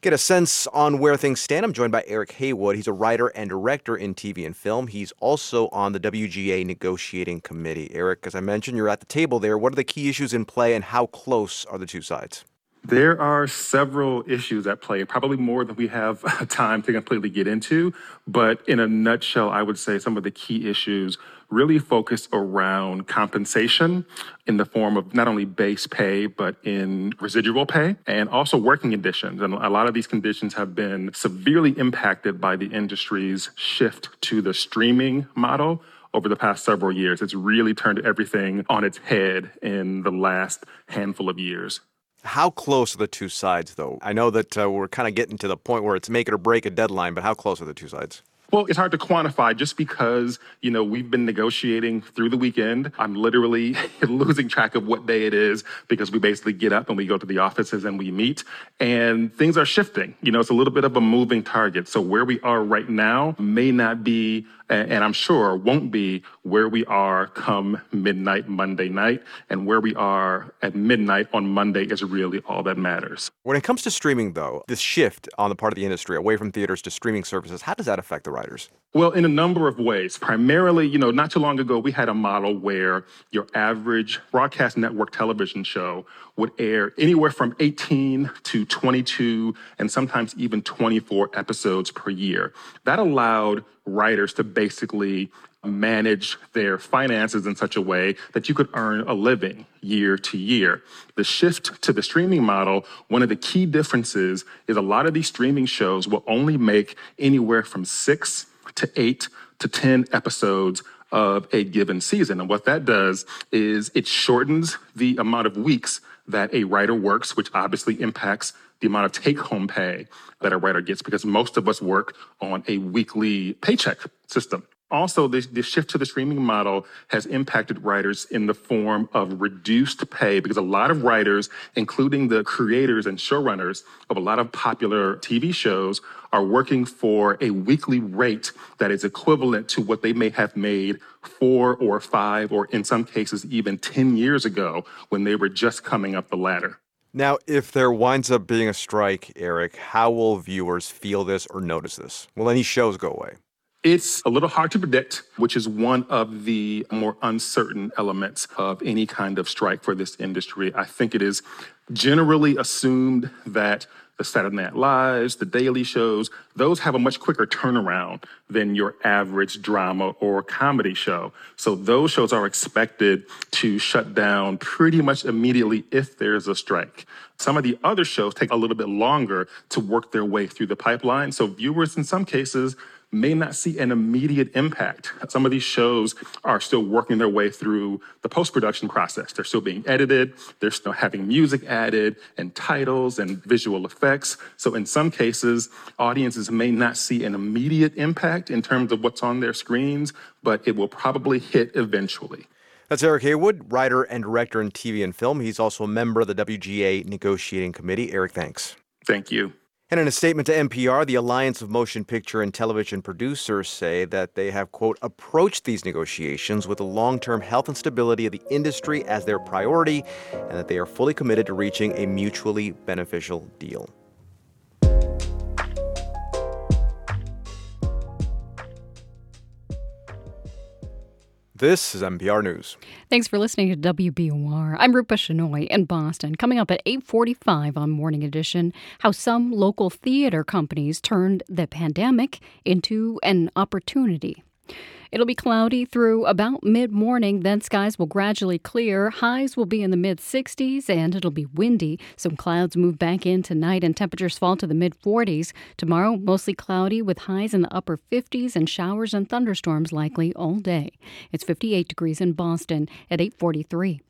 Get a sense on where things stand. I'm joined by Eric Haywood. He's a writer and director in TV and film. He's also on the WGA negotiating committee. Eric, as I mentioned, you're at the table there. What are the key issues in play and how close are the two sides? There are several issues at play, probably more than we have time to completely get into. But in a nutshell, I would say some of the key issues really focus around compensation in the form of not only base pay, but in residual pay and also working conditions. And a lot of these conditions have been severely impacted by the industry's shift to the streaming model over the past several years. It's really turned everything on its head in the last handful of years. How close are the two sides, though? I know that uh, we're kind of getting to the point where it's make it or break a deadline, but how close are the two sides? Well, it's hard to quantify just because, you know, we've been negotiating through the weekend. I'm literally losing track of what day it is because we basically get up and we go to the offices and we meet and things are shifting. You know, it's a little bit of a moving target. So where we are right now may not be and I'm sure won't be where we are come midnight Monday night. And where we are at midnight on Monday is really all that matters. When it comes to streaming, though, this shift on the part of the industry away from theaters to streaming services, how does that affect the writers? Well, in a number of ways. Primarily, you know, not too long ago, we had a model where your average broadcast network television show would air anywhere from 18 to 22 and sometimes even 24 episodes per year. That allowed writers to basically manage their finances in such a way that you could earn a living year to year. The shift to the streaming model, one of the key differences is a lot of these streaming shows will only make anywhere from six to eight to 10 episodes of a given season. And what that does is it shortens the amount of weeks that a writer works, which obviously impacts the amount of take home pay that a writer gets because most of us work on a weekly paycheck system. Also, the, the, shift to the streaming model has impacted writers in the form of reduced pay because a lot of writers, including the creators and showrunners of a lot of popular TV shows, are working for a weekly rate that is equivalent to what they may have made four or five, or in some cases, even 10 years ago when they were just coming up the ladder. Now, if there winds up being a strike, Eric, how will viewers feel this or notice this? Will any shows go away? It's a little hard to predict, which is one of the more uncertain elements of any kind of strike for this industry. I think it is generally assumed that the Saturday Night Lives, the daily shows, those have a much quicker turnaround than your average drama or comedy show. So those shows are expected to shut down pretty much immediately if there's a strike. Some of the other shows take a little bit longer to work their way through the pipeline. So viewers, in some cases, may not see an immediate impact. Some of these shows are still working their way through the post production process. They're still being edited, they're still having music added, and titles and visual effects. So, in some cases, audiences may not see an immediate impact in terms of what's on their screens, but it will probably hit eventually. That's Eric Haywood, writer and director in TV and film. He's also a member of the WGA negotiating committee. Eric, thanks. Thank you. And in a statement to NPR, the Alliance of Motion Picture and Television Producers say that they have, quote, approached these negotiations with the long term health and stability of the industry as their priority, and that they are fully committed to reaching a mutually beneficial deal. This is NPR News. Thanks for listening to WBUR. I'm Rupa Shenoy in Boston. Coming up at 8:45 on Morning Edition, how some local theater companies turned the pandemic into an opportunity. It'll be cloudy through about mid morning, then skies will gradually clear. Highs will be in the mid 60s and it'll be windy. Some clouds move back in tonight and temperatures fall to the mid 40s. Tomorrow, mostly cloudy with highs in the upper 50s and showers and thunderstorms likely all day. It's 58 degrees in Boston at 843.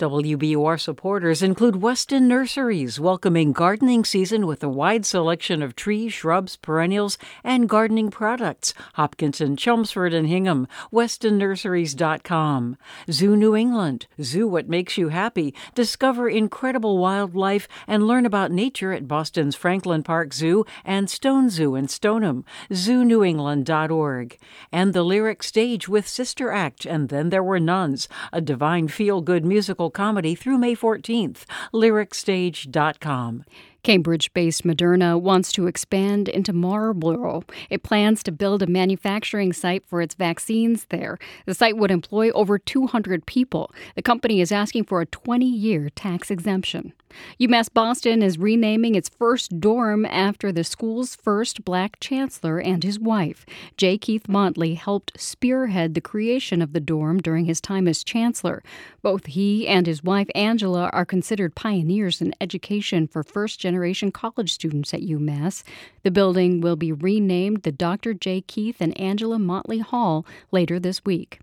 WBUR supporters include Weston Nurseries, welcoming gardening season with a wide selection of trees, shrubs, perennials, and gardening products. Hopkinton, Chelmsford, and Hingham. WestonNurseries.com. Zoo New England. Zoo What Makes You Happy. Discover incredible wildlife and learn about nature at Boston's Franklin Park Zoo and Stone Zoo in Stoneham. ZooNewEngland.org. And the Lyric Stage with Sister Act and Then There Were Nuns, a divine feel good comedy through May 14th. LyricStage.com. Cambridge based Moderna wants to expand into Marlborough. It plans to build a manufacturing site for its vaccines there. The site would employ over 200 people. The company is asking for a 20 year tax exemption. UMass Boston is renaming its first dorm after the school's first black chancellor and his wife. J. Keith Motley helped spearhead the creation of the dorm during his time as chancellor. Both he and his wife Angela are considered pioneers in education for first generation college students at UMass. The building will be renamed the Dr. J. Keith and Angela Motley Hall later this week.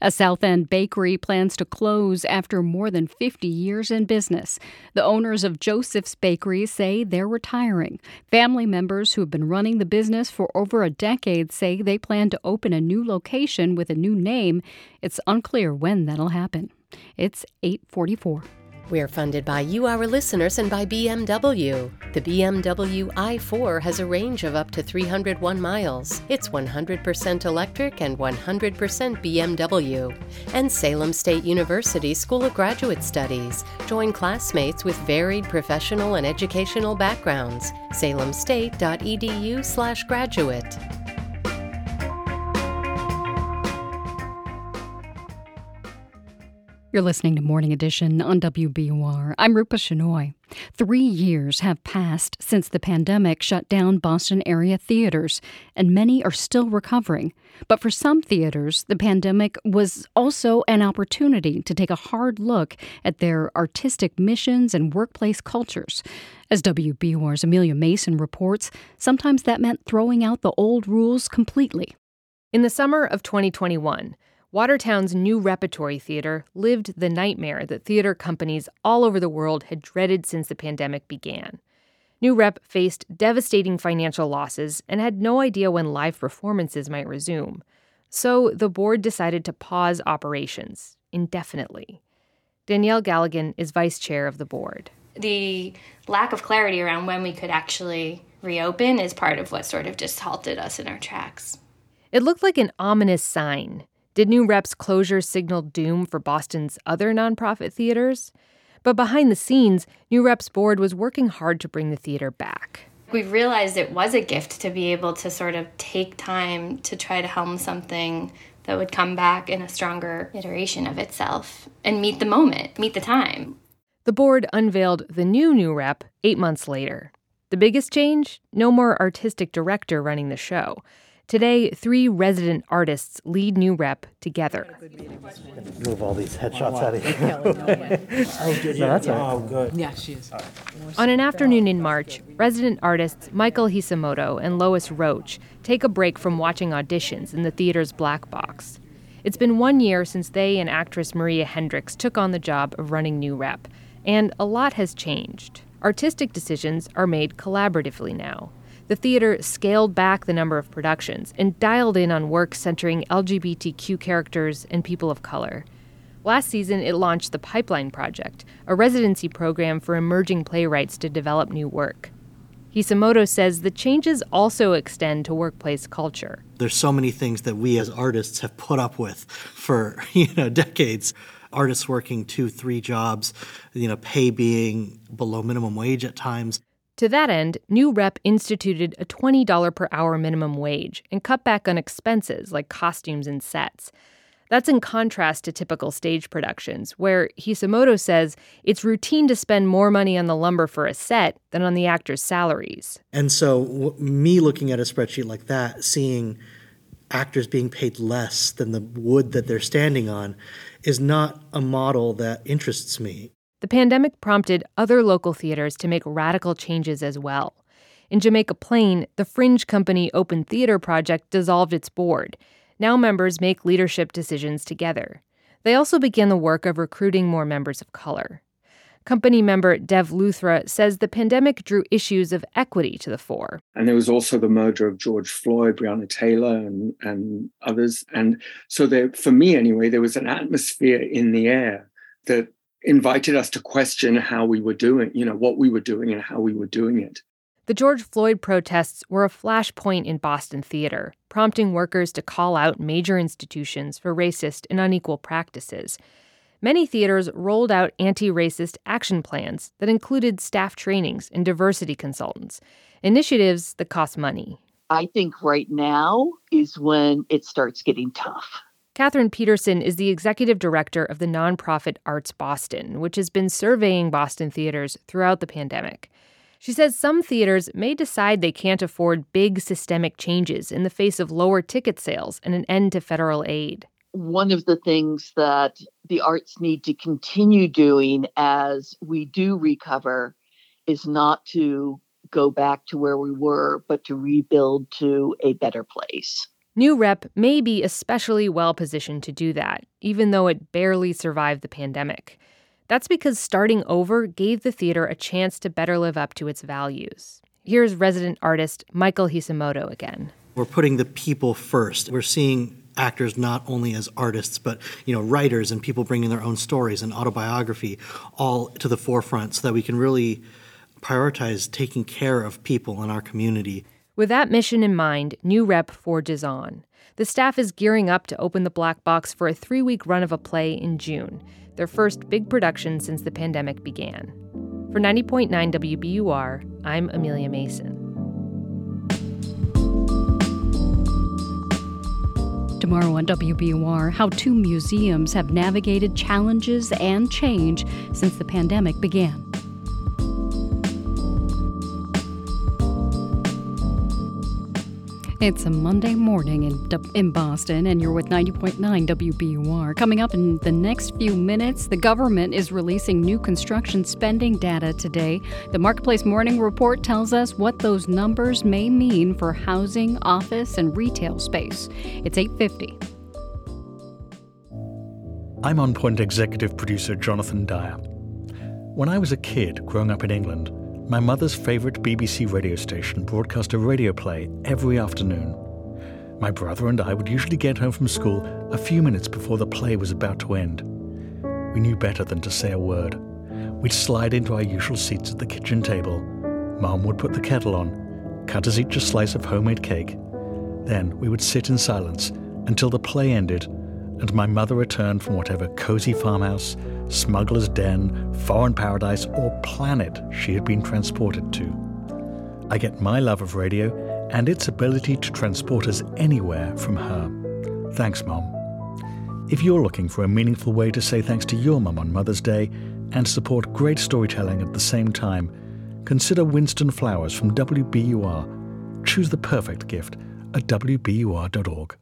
A South End bakery plans to close after more than 50 years in business. The owners of Joseph's Bakery say they're retiring. Family members who have been running the business for over a decade say they plan to open a new location with a new name. It's unclear when that'll happen. It's 844. We are funded by you, our listeners, and by BMW. The BMW i4 has a range of up to 301 miles. It's 100% electric and 100% BMW. And Salem State University School of Graduate Studies. Join classmates with varied professional and educational backgrounds. salemstate.edu/graduate. You're listening to Morning Edition on WBUR. I'm Rupa Shenoy. Three years have passed since the pandemic shut down Boston area theaters, and many are still recovering. But for some theaters, the pandemic was also an opportunity to take a hard look at their artistic missions and workplace cultures. As WBUR's Amelia Mason reports, sometimes that meant throwing out the old rules completely. In the summer of 2021, Watertown's new repertory theater lived the nightmare that theater companies all over the world had dreaded since the pandemic began. New Rep faced devastating financial losses and had no idea when live performances might resume. So the board decided to pause operations indefinitely. Danielle Galligan is vice chair of the board. The lack of clarity around when we could actually reopen is part of what sort of just halted us in our tracks. It looked like an ominous sign did New Rep's closure signal doom for Boston's other nonprofit theaters? But behind the scenes, New Rep's board was working hard to bring the theater back. We realized it was a gift to be able to sort of take time to try to helm something that would come back in a stronger iteration of itself and meet the moment, meet the time. The board unveiled the new New Rep eight months later. The biggest change? No more artistic director running the show. Today, three resident artists lead New Rep together. Move all these headshots out of here. oh. No, that's yeah. Oh, good. Yeah, she is. On an afternoon in March, resident artists Michael Hisamoto and Lois Roach take a break from watching auditions in the theater's black box. It's been one year since they and actress Maria Hendricks took on the job of running New Rep, and a lot has changed. Artistic decisions are made collaboratively now. The theater scaled back the number of productions and dialed in on work centering LGBTQ characters and people of color. Last season, it launched the Pipeline Project, a residency program for emerging playwrights to develop new work. Hisamoto says the changes also extend to workplace culture. There's so many things that we as artists have put up with for, you know, decades. Artists working two, three jobs, you know, pay being below minimum wage at times. To that end, New Rep instituted a $20 per hour minimum wage and cut back on expenses like costumes and sets. That's in contrast to typical stage productions, where Hisamoto says it's routine to spend more money on the lumber for a set than on the actors' salaries. And so, w- me looking at a spreadsheet like that, seeing actors being paid less than the wood that they're standing on, is not a model that interests me. The pandemic prompted other local theaters to make radical changes as well. In Jamaica Plain, the fringe company Open Theater Project dissolved its board now members make leadership decisions together. They also began the work of recruiting more members of color. Company member Dev Luthra says the pandemic drew issues of equity to the fore. And there was also the murder of George Floyd, Breonna Taylor, and, and others. And so, there, for me anyway, there was an atmosphere in the air that invited us to question how we were doing, you know, what we were doing and how we were doing it. The George Floyd protests were a flashpoint in Boston theater, prompting workers to call out major institutions for racist and unequal practices. Many theaters rolled out anti racist action plans that included staff trainings and diversity consultants, initiatives that cost money. I think right now is when it starts getting tough. Catherine Peterson is the executive director of the nonprofit Arts Boston, which has been surveying Boston theaters throughout the pandemic. She says some theaters may decide they can't afford big systemic changes in the face of lower ticket sales and an end to federal aid. One of the things that the arts need to continue doing as we do recover is not to go back to where we were, but to rebuild to a better place. New Rep may be especially well positioned to do that, even though it barely survived the pandemic. That's because starting over gave the theater a chance to better live up to its values. Here's resident artist Michael Hisamoto again. We're putting the people first. We're seeing actors not only as artists but you know writers and people bringing their own stories and autobiography all to the forefront so that we can really prioritize taking care of people in our community. With that mission in mind, New Rep forges on. The staff is gearing up to open the black box for a three week run of a play in June their first big production since the pandemic began. For 90.9 WBUR, I'm Amelia Mason. Tomorrow on WBUR, how two museums have navigated challenges and change since the pandemic began. It's a Monday morning in, in Boston, and you're with 90.9 WBUR. Coming up in the next few minutes, the government is releasing new construction spending data today. The Marketplace Morning Report tells us what those numbers may mean for housing, office, and retail space. It's 850. I'm on point executive producer Jonathan Dyer. When I was a kid growing up in England, my mother's favourite BBC radio station broadcast a radio play every afternoon. My brother and I would usually get home from school a few minutes before the play was about to end. We knew better than to say a word. We'd slide into our usual seats at the kitchen table. Mum would put the kettle on, cut us each a slice of homemade cake. Then we would sit in silence until the play ended and my mother returned from whatever cozy farmhouse, smuggler's den, foreign paradise, or planet she had been transported to. I get my love of radio and its ability to transport us anywhere from her. Thanks, Mom. If you're looking for a meaningful way to say thanks to your mum on Mother's Day and support great storytelling at the same time, consider Winston Flowers from WBUR. Choose the perfect gift at WBUR.org.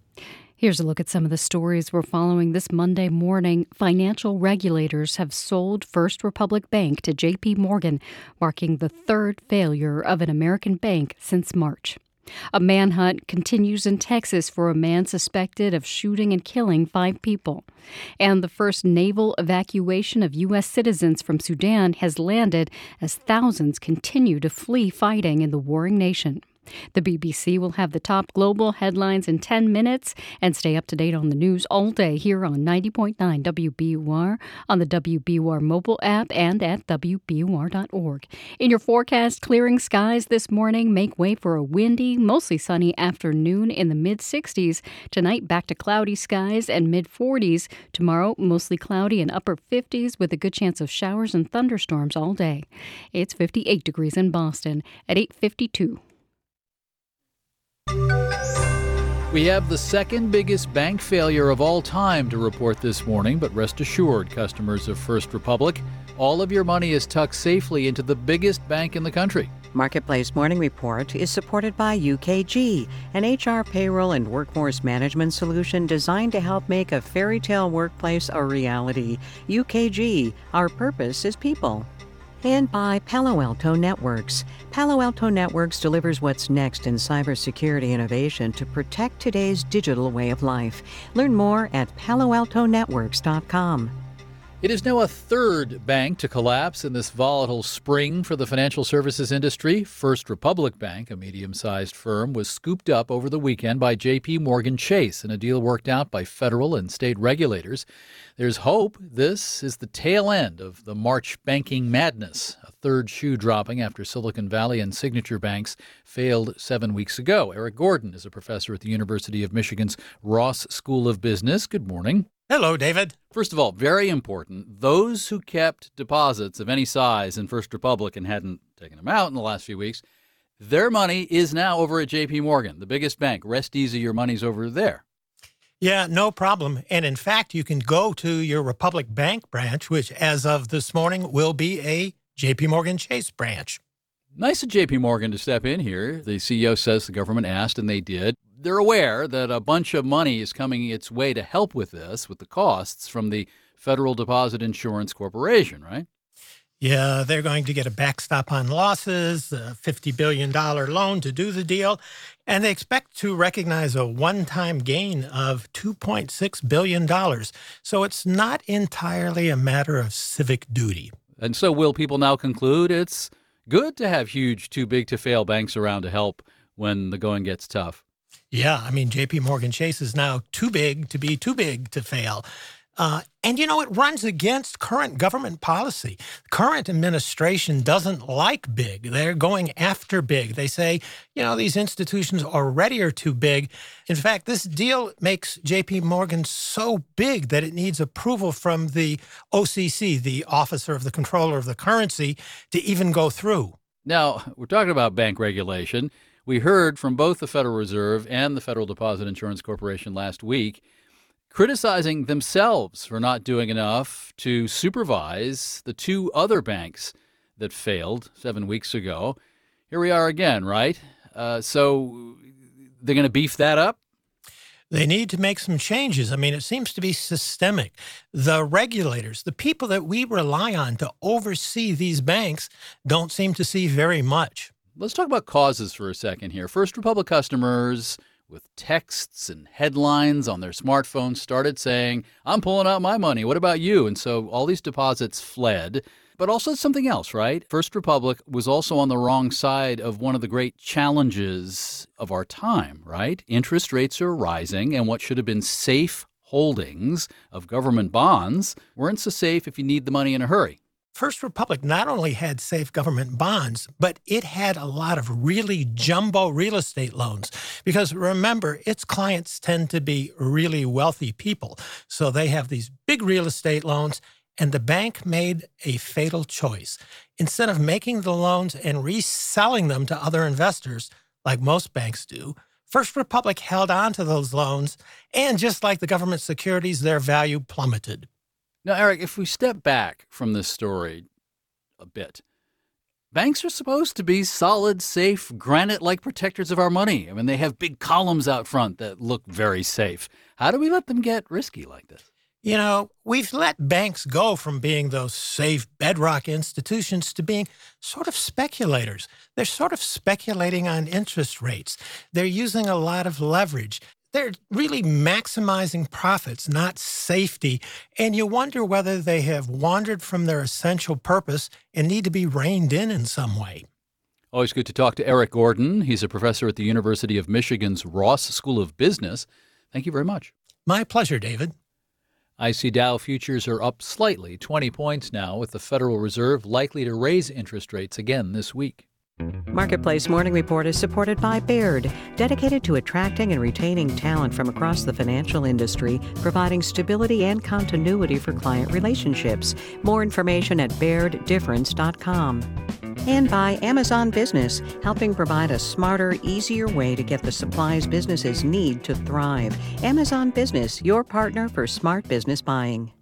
Here's a look at some of the stories we're following this Monday morning. Financial regulators have sold First Republic Bank to JP Morgan, marking the third failure of an American bank since March. A manhunt continues in Texas for a man suspected of shooting and killing five people. And the first naval evacuation of U.S. citizens from Sudan has landed as thousands continue to flee fighting in the warring nation. The BBC will have the top global headlines in 10 minutes and stay up to date on the news all day here on 90.9 WBUR, on the WBUR mobile app, and at WBUR.org. In your forecast, clearing skies this morning make way for a windy, mostly sunny afternoon in the mid 60s. Tonight, back to cloudy skies and mid 40s. Tomorrow, mostly cloudy and upper 50s with a good chance of showers and thunderstorms all day. It's 58 degrees in Boston at 852. We have the second biggest bank failure of all time to report this morning, but rest assured, customers of First Republic, all of your money is tucked safely into the biggest bank in the country. Marketplace Morning Report is supported by UKG, an HR payroll and workforce management solution designed to help make a fairy tale workplace a reality. UKG, our purpose is people and by Palo Alto Networks. Palo Alto Networks delivers what's next in cybersecurity innovation to protect today's digital way of life. Learn more at paloaltonetworks.com. It is now a third bank to collapse in this volatile spring for the financial services industry. First Republic Bank, a medium sized firm, was scooped up over the weekend by JP Morgan Chase in a deal worked out by federal and state regulators. There's hope this is the tail end of the March banking madness, a third shoe dropping after Silicon Valley and Signature Banks failed seven weeks ago. Erik Gordon is a professor at the University of Michigan's Ross School of Business. Good morning. Hello, David. First of all, very important those who kept deposits of any size in First Republic and hadn't taken them out in the last few weeks, their money is now over at JP Morgan, the biggest bank. Rest easy, your money's over there. Yeah, no problem. And in fact, you can go to your Republic Bank branch, which as of this morning will be a JP Morgan Chase branch. Nice of JP Morgan to step in here. The CEO says the government asked and they did they're aware that a bunch of money is coming its way to help with this, with the costs from the Federal Deposit Insurance Corporation, right? Yeah, they're going to get a backstop on losses, a $50 billion loan to do the deal, and they expect to recognize a one time gain of $2.6 billion. So it's not entirely a matter of civic duty. And so, will people now conclude it's good to have huge, too big to fail banks around to help when the going gets tough? Yeah, I mean, JP Morgan Chase is now too big to be too big to fail. Uh, and you know, it runs against current government policy. Current administration doesn't like big. They're going after big. They say, you know, these institutions already are too big. In fact, this deal makes JP Morgan so big that it needs approval from the OCC, the Officer of the Comptroller of the Currency, to even go through. Now, we're talking about bank regulation. We heard from both the Federal Reserve and the Federal Deposit Insurance Corporation last week criticizing themselves for not doing enough to supervise the two other banks that failed seven weeks ago. Here we are again, right? Uh, so they're going to beef that up? They need to make some changes. I mean, it seems to be systemic. The regulators, the people that we rely on to oversee these banks, don't seem to see very much. Let's talk about causes for a second here. First Republic customers with texts and headlines on their smartphones started saying, I'm pulling out my money. What about you? And so all these deposits fled. But also something else, right? First Republic was also on the wrong side of one of the great challenges of our time, right? Interest rates are rising, and what should have been safe holdings of government bonds weren't so safe if you need the money in a hurry. First Republic not only had safe government bonds, but it had a lot of really jumbo real estate loans. Because remember, its clients tend to be really wealthy people. So they have these big real estate loans, and the bank made a fatal choice. Instead of making the loans and reselling them to other investors, like most banks do, First Republic held on to those loans, and just like the government securities, their value plummeted. Now, Erik, if we step back from this story a bit, banks are supposed to be solid, safe, granite like protectors of our money. I mean, they have big columns out front that look very safe. How do we let them get risky like this? You know, we've let banks go from being those safe bedrock institutions to being sort of speculators. They're sort of speculating on interest rates. They're using a lot of leverage they're really maximizing profits, not safety. And you wonder whether they have wandered from their essential purpose and need to be reined in in some way. Always good to talk to Erik Gordon. He's a professor at the University of Michigan's Ross School of Business. Thank you very much. My pleasure, David. IC Dow futures are up slightly, 20 points now, with the Federal Reserve likely to raise interest rates again this week. Marketplace Morning Report is supported by Baird, dedicated to attracting and retaining talent from across the financial industry, providing stability and continuity for client relationships. More information at bairddifference.com. And by Amazon Business, helping provide a smarter, easier way to get the supplies businesses need to thrive. Amazon Business, your partner for smart business buying.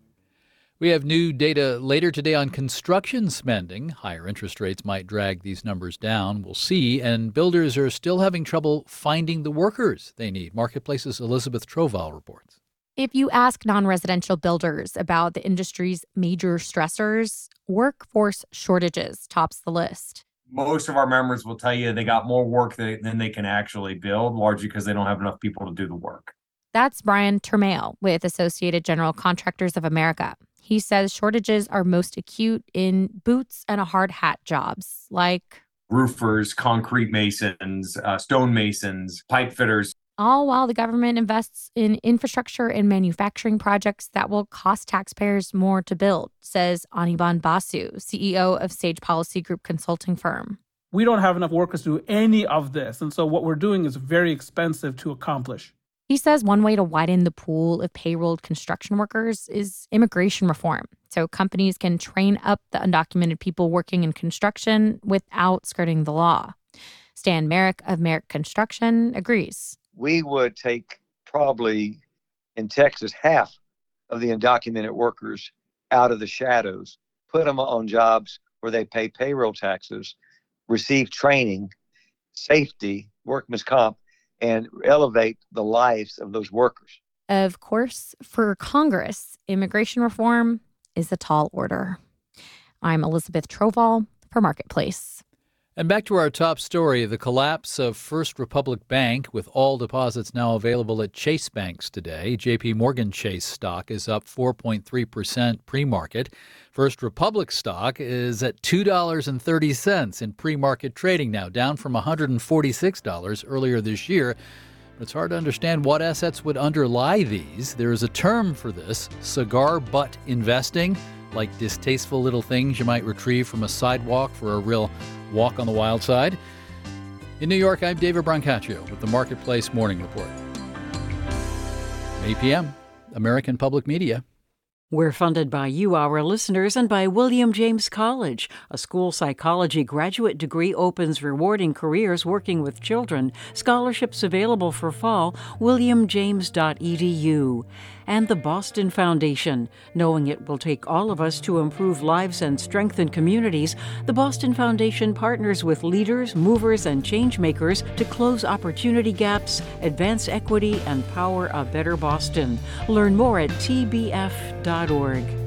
We have new data later today on construction spending. Higher interest rates might drag these numbers down. We'll see. And builders are still having trouble finding the workers they need. Marketplace's Elizabeth Trovall reports. If you ask non residential builders about the industry's major stressors, workforce shortages tops the list. Most of our members will tell you they got more work than they can actually build, largely because they don't have enough people to do the work. That's Brian Turmail with Associated General Contractors of America. He says shortages are most acute in boots and a hard hat jobs like roofers, concrete masons, uh, stone masons, pipe fitters. All while the government invests in infrastructure and manufacturing projects that will cost taxpayers more to build, says Anirban Basu, CEO of Sage Policy Group consulting firm. We don't have enough workers to do any of this. And so what we're doing is very expensive to accomplish. He says one way to widen the pool of payrolled construction workers is immigration reform. So companies can train up the undocumented people working in construction without skirting the law. Stan Marek of Marek Construction agrees. We would take probably in Texas half of the undocumented workers out of the shadows, put them on jobs where they pay payroll taxes, receive training, safety, workman's comp, and elevate the lives of those workers. Of course, for Congress, immigration reform is a tall order. I'm Elizabeth Trovall for Marketplace. And back to our top story the collapse of First Republic Bank, with all deposits now available at Chase banks today. JP Morgan Chase stock is up 4.3% pre market. First Republic stock is at $2.30 in pre market trading now, down from $146 earlier this year. It's hard to understand what assets would underlie these. There is a term for this cigar butt investing, like distasteful little things you might retrieve from a sidewalk for a real walk on the wild side. In New York, I'm David Brancaccio with the Marketplace Morning Report. 8 p.m., American Public Media. We're funded by you, our listeners, and by William James College. A school psychology graduate degree opens rewarding careers working with children. Scholarships available for fall, williamjames.edu. And the Boston Foundation. Knowing it will take all of us to improve lives and strengthen communities, the Boston Foundation partners with leaders, movers, and changemakers to close opportunity gaps, advance equity, and power a better Boston. Learn more at tbf.org.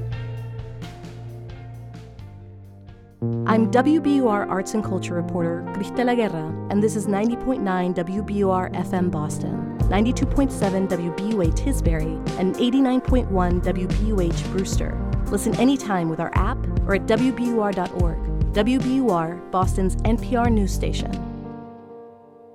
I'm WBUR Arts and Culture reporter Cristela Guerra, and this is 90.9 WBUR FM Boston, 92.7 WBUA Tisbury, and 89.1 WBUH Brewster. Listen anytime with our app or at WBUR.org. WBUR, Boston's NPR news station.